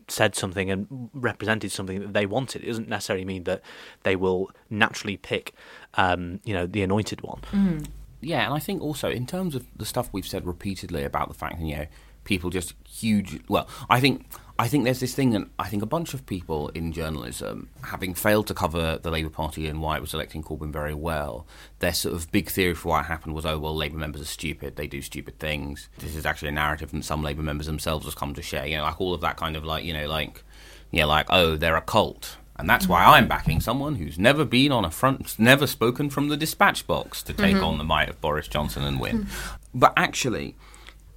said something and represented something that they wanted. It doesn't necessarily mean that they will naturally pick, um, you know, the anointed one. Yeah, and I think also in terms of the stuff we've said repeatedly about the fact that you know people just huge. Well, I think I think there's this thing that I think a bunch of people in journalism, having failed to cover the Labour Party and why it was electing Corbyn very well, their sort of big theory for why it happened was, oh well, Labour members are stupid. They do stupid things. This is actually a narrative that some Labour members themselves have come to share. You know, like all of that kind of like you know like yeah, like oh they're a cult. And that's why I'm backing someone who's never been on a front, never spoken from the dispatch box to take mm-hmm. on the might of Boris Johnson and win. But actually,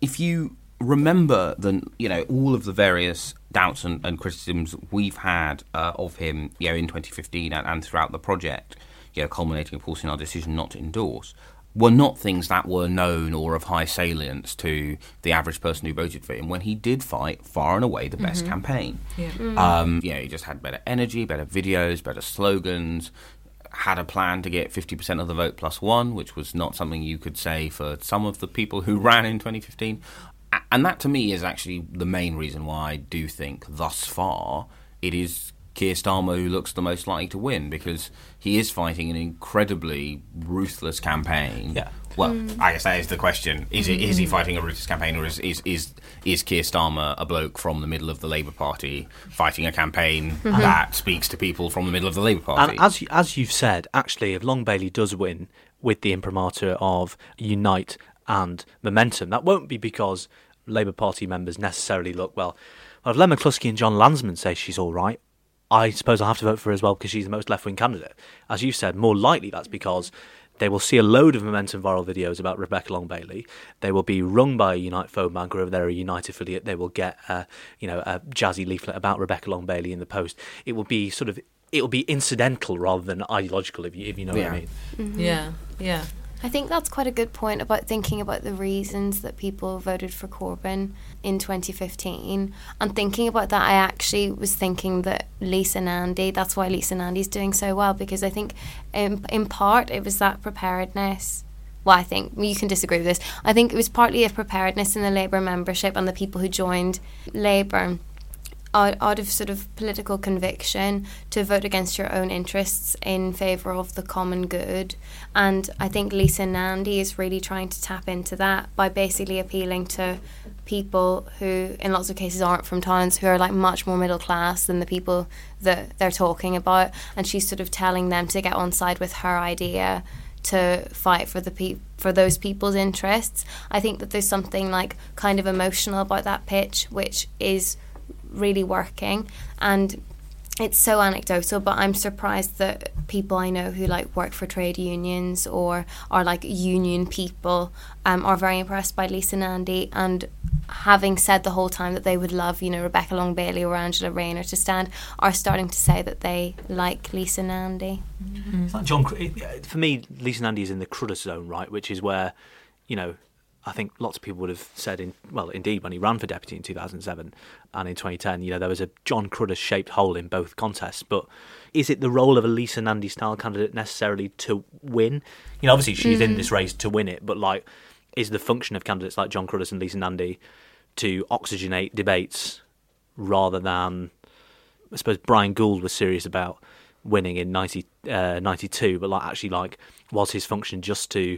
if you remember the you know all of the various doubts and, and criticisms we've had uh, of him, you know, in 2015 and, and throughout the project, you know, culminating, of course, in our decision not to endorse, were not things that were known or of high salience to the average person who voted for him. When he did fight, far and away the best campaign. Um, you know, he just had better energy, better videos, better slogans. Had a plan to get 50% of the vote plus one, which was not something you could say for some of the people who ran in 2015. A- And that to me is actually the main reason why I do think thus far it is Keir Starmer who looks the most likely to win because he is fighting an incredibly ruthless campaign. Yeah. Well, hmm. I guess that is the question: is it is he hmm. fighting a ruthless campaign, or is is is, is Keir Starmer a bloke from the middle of the Labour Party fighting a campaign hmm. that speaks to people from the middle of the Labour Party? And as you- as you've said, actually, if Long Bailey does win, with the imprimatur of Unite and Momentum. That won't be because Labour Party members necessarily look, well, well if Len McCluskey and Jon Lansman say she's all right, I suppose I'll have to vote for her as well because she's the most left wing candidate. As you said, more likely that's because they will see a load of momentum viral videos about Rebecca Long Bailey. They will be rung by a Unite phone bank, or if they're a Unite affiliate, they will get a, you know a jazzy leaflet about Rebecca Long Bailey in the post. It will be sort of it will be incidental rather than ideological, if you if you know Yeah. what I mean. Mm-hmm. Yeah, yeah. I think that's quite a good point about thinking about the reasons that people voted for Corbyn in 2015. And thinking about that, I actually was thinking that Lisa Nandy, that's why Lisa Nandy's doing so well, because I think in, in part it was that preparedness. Well, I think you can disagree with this. I think it was partly a preparedness in the Labour membership and the people who joined Labour out, out of sort of political conviction to vote against your own interests in favour of the common good. And I think Lisa Nandy is really trying to tap into that by basically appealing to people who, in lots of cases, aren't from towns, who are like much more middle class than the people that they're talking about. And she's sort of telling them to get on side with her idea to fight for the pe- for those people's interests. I think that there's something like kind of emotional about that pitch, which is really working and it's so anecdotal but i'm surprised that people i know who like work for trade unions or are like union people um, are very impressed by lisa nandy and having said the whole time that they would love you know rebecca long bailey or angela rayner to stand are starting to say that they like lisa nandy It's like John. For me, Lisa Nandy is in the Cruddas zone, right? Which is where, you know, I think lots of people would have said, in well, indeed, when he ran for deputy in 2007 and in 2010, you know, there was a John Cruddas shaped hole in both contests. But is it the role of a Lisa Nandy style candidate necessarily to win? You know, obviously she's in this race to win it, but like, is the function of candidates like John Cruddas and Lisa Nandy to oxygenate debates rather than I suppose Bryan Gould was serious about winning in 90, uh, 92, but like actually like was his function just to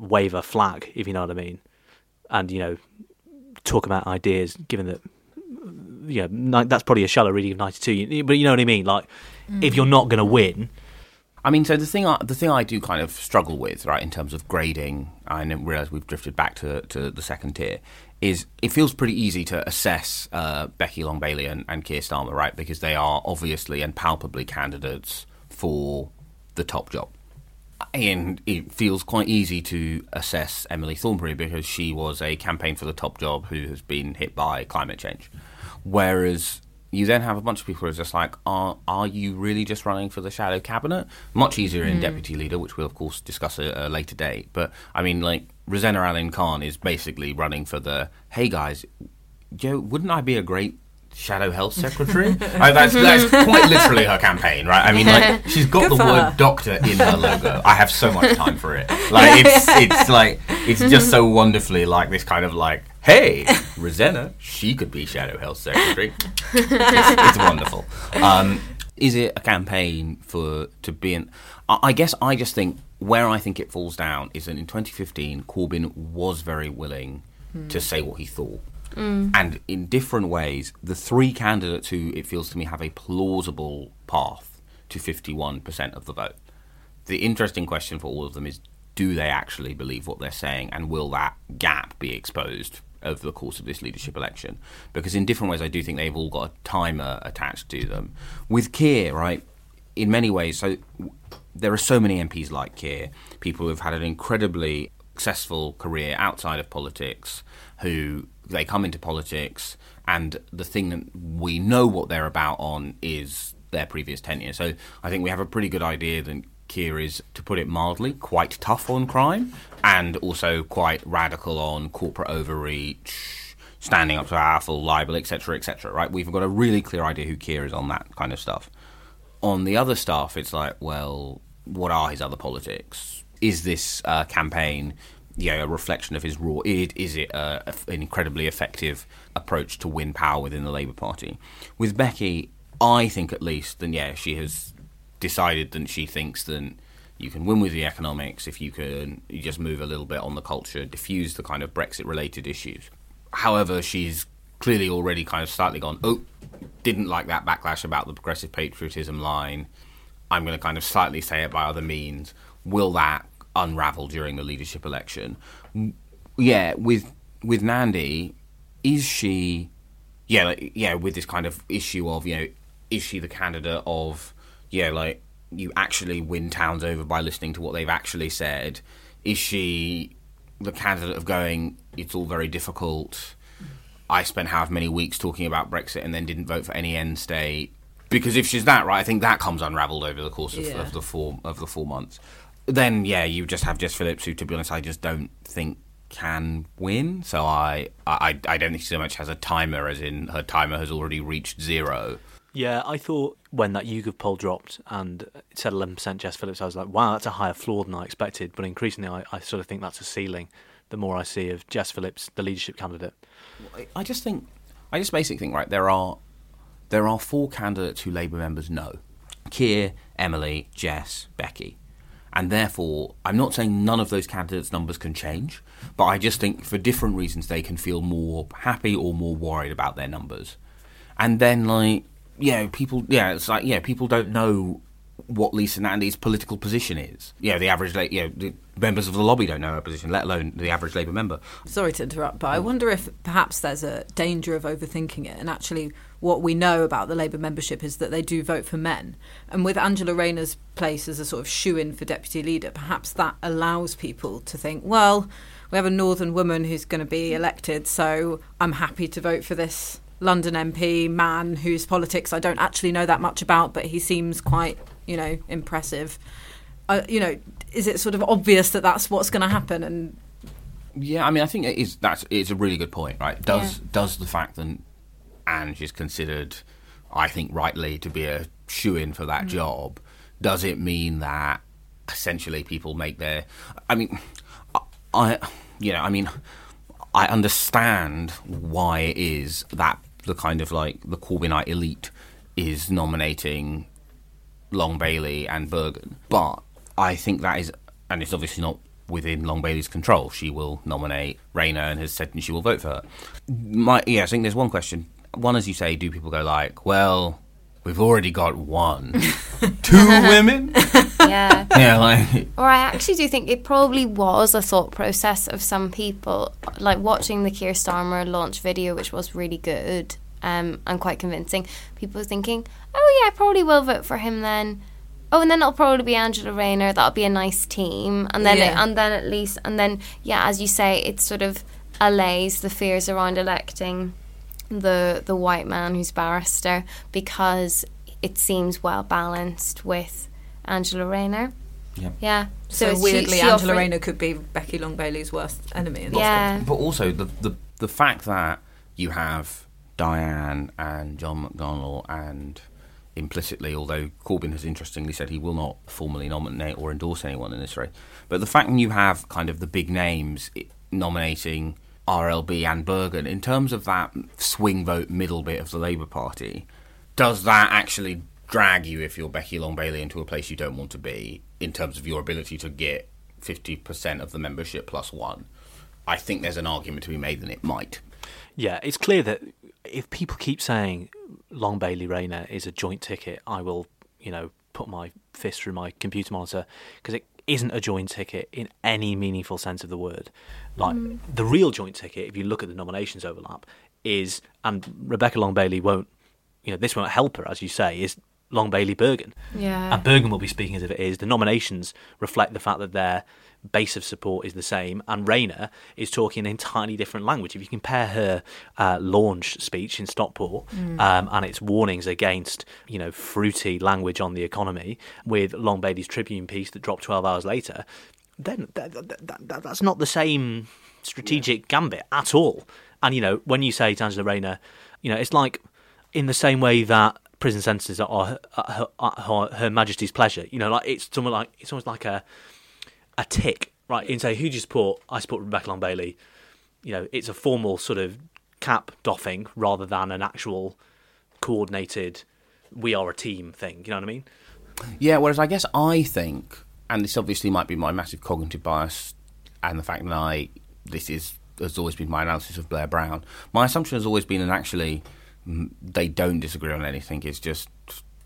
wave a flag, if you know what I mean, and you know talk about ideas, given that yeah, ni- that's probably a shallow reading of 92, but you know what I mean. Like if you're not going to win, I mean, so the thing, I, the thing I do kind of struggle with, right, in terms of grading, I didn't realize we've drifted back to, to the second tier, is it feels pretty easy to assess uh, Becky Long Bailey and, and Keir Starmer, right, because they are obviously and palpably candidates for the top job. And it feels quite easy to assess Emily Thornberry because she was a campaign for the top job who has been hit by climate change. Whereas you then have a bunch of people who are just like, are, are you really just running for the shadow cabinet? Much easier in hmm. deputy leader, which we'll, of course, discuss at a later date. But, I mean, like, Rosena Allin-Khan is basically running for the, hey guys, Joe, wouldn't I be a great shadow health secretary? Like, that's, that's quite literally her campaign, right? I mean, like, she's got Good the word her. doctor in her logo. I have so much time for it. Like, it's, it's like, it's just so wonderfully like this kind of like, hey, Rosena, she could be shadow health secretary. it's, it's wonderful. Um, is it a campaign for to be an? I I guess I just think where I think it falls down is that in 2015 Corbyn was very willing to say what he thought. Mm. And in different ways, the three candidates who it feels to me have a plausible path to 51% of the vote. The interesting question for all of them is do they actually believe what they're saying and will that gap be exposed over the course of this leadership election? Because in different ways, I do think they've all got a timer attached to them. With Keir, right, in many ways, so there are so many MPs like Keir, people who've had an incredibly successful career outside of politics, who they come into politics, and the thing that we know what they're about on is their previous tenure. So I think we have a pretty good idea that Keir is, to put it mildly, quite tough on crime, and also quite radical on corporate overreach, standing up to powerful libel, etc., etc. Right? We've got a really clear idea who Keir is on that kind of stuff on the other stuff, it's like, well, what are his other politics? Is this uh, campaign, know, a reflection of his raw id? Is it uh, an incredibly effective approach to win power within the Labour Party? With Becky, I think at least, then yeah, she has decided that she thinks that you can win with the economics if you can you just move a little bit on the culture, diffuse the kind of Brexit-related issues. However, she's clearly already kind of slightly gone, oh, didn't like that backlash about the progressive patriotism line. I'm going to kind of slightly say it by other means. Will that unravel during the leadership election. Yeah, with with Nandy, is she? Yeah, like, yeah, with this kind of issue of you know, is she the candidate of yeah, like you actually win towns over by listening to what they've actually said? Is she the candidate of going? It's all very difficult. I spent however many weeks talking about Brexit and then didn't vote for any end state. Because if she's that right, I think that comes unravelled over the course of, Yeah. of the four of the four months. Then yeah, you just have Jess Phillips, who to be honest, I just don't think can win. So I I, I don't think she so much has a timer, as in her timer has already reached zero. Yeah, I thought when that YouGov poll dropped and it said 11% Jess Phillips, I was like, wow, that's a higher floor than I expected. But increasingly, I, I sort of think that's a ceiling the more I see of Jess Phillips, the leadership candidate. I- I just think, I just basically think, right, there are there are four candidates who Labour members know: Keir, Emily, Jess, Becky, and therefore, I'm not saying none of those candidates' numbers can change, but I just think for different reasons they can feel more happy or more worried about their numbers, and then like yeah, people yeah, it's like yeah, people don't know what Lisa Nandy's political position is. Yeah, the average, la- yeah, the members of the lobby don't know her position, let alone the average Labour member. Sorry to interrupt, but I wonder if perhaps there's a danger of overthinking it. And actually, what we know about the Labour membership is that they do vote for men. And with Angela Rayner's place as a sort of shoe in for deputy leader, perhaps that allows people to think, well, we have a northern woman who's going to be elected, so I'm happy to vote for this London MP man whose politics I don't actually know that much about, but he seems quite, you know, impressive. Uh, you know, is it sort of obvious that that's what's going to happen? And Yeah, I mean, I think it is that's it's a really good point, right? Does Yeah. does the fact that Ange is considered, I think, rightly to be a shoe in for that job, does it mean that essentially people make their? I mean, I, I you know, I mean, I understand why it is that the kind of like the Corbynite elite is nominating Long Bailey and Burgon. But I think that is, and it's obviously not within Long Bailey's control. She will nominate Rayner and has said she will vote for her. My, yeah, I think there's one question. One, as you say, do people go like, well, we've already got one, two women? Yeah. yeah, like, Or I actually do think it probably was a thought process of some people, like watching the Keir Starmer launch video, which was really good um, and quite convincing. People thinking, oh yeah, I probably will vote for him then. Oh, and then it'll probably be Angela Rayner. That'll be a nice team, and then Yeah. and then at least and then yeah, as you say, it sort of allays the fears around electing the the white man who's barrister because it seems well balanced with Angela Rayner. Yeah. Yeah. So, it's- she- weirdly, she Angela offered- Rayner could be Becky Long Bailey's worst enemy. In this Yeah. but also the, the the fact that you have Diane and John McDonnell and implicitly, although Corbyn has interestingly said he will not formally nominate or endorse anyone in this race, but the fact that you have kind of the big names nominating RLB and Burgon in terms of that swing vote middle bit of the Labour Party, does that actually drag you if you're Becky Long Bailey into a place you don't want to be in terms of your ability to get 50% of the membership plus one? I think there's an argument to be made that it might. Yeah, it's clear that if people keep saying Long Bailey Rayner is a joint ticket, I will, you know, put my fist through my computer monitor because it isn't a joint ticket in any meaningful sense of the word. Like mm. the real joint ticket, if you look at the nominations overlap, is and Rebecca Long Bailey won't, you know, this won't help her as you say, is Long Bailey Burgon. Yeah. And Burgon will be speaking as if it is. The nominations reflect the fact that their base of support is the same, and Rayner is talking an entirely different language. If you compare her uh, launch speech in Stockport um, and its warnings against, you know, fruity language on the economy with Long Bailey's Tribune piece that dropped 12 hours later, then that, that, that, that, that's not the same strategic gambit at all. And, you know, when you say to Angela Rayner, you know, it's like in the same way that prison sentences are her, her, her, her Majesty's pleasure. You know, like it's somewhat like it's almost like a a tick, right? In say, who do you support? I support Rebecca Long Bailey. You know, it's a formal sort of cap doffing rather than an actual coordinated "we are a team" thing. You know what I mean? Yeah, whereas I guess I think, and this obviously might be my massive cognitive bias, and the fact that I this is has always been my analysis of Blair Brown. My assumption has always been, and actually they don't disagree on anything. It's just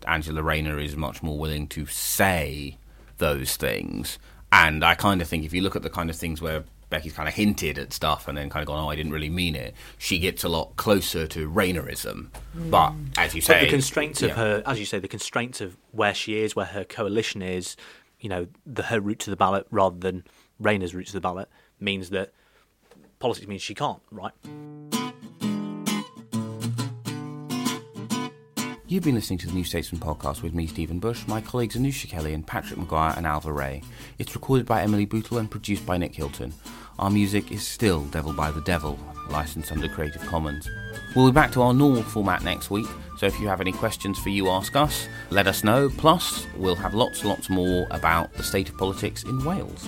Angela Rayner is much more willing to say those things, And I kind of think if you look at the kind of things where Becky's kind of hinted at stuff and then kind of gone, oh, I didn't really mean it, she gets a lot closer to Raynerism. Mm. But as you But say, the constraints of yeah. her, as you say, the constraints of where she is, where her coalition is, you know, the her route to the ballot rather than Rayner's route to the ballot means that politics means she can't, right? You've been listening to the New Statesman podcast with me, Stephen Bush, my colleagues Anoosh Chakelian and Patrick Maguire and Ailbhe Rea. It's recorded by Emily Bootle and produced by Nick Hilton. Our music is still Devil by the Devil, licensed under Creative Commons. We'll be back to our normal format next week, so if you have any questions for You Ask Us, let us know. Plus, we'll have lots and lots more about the state of politics in Wales.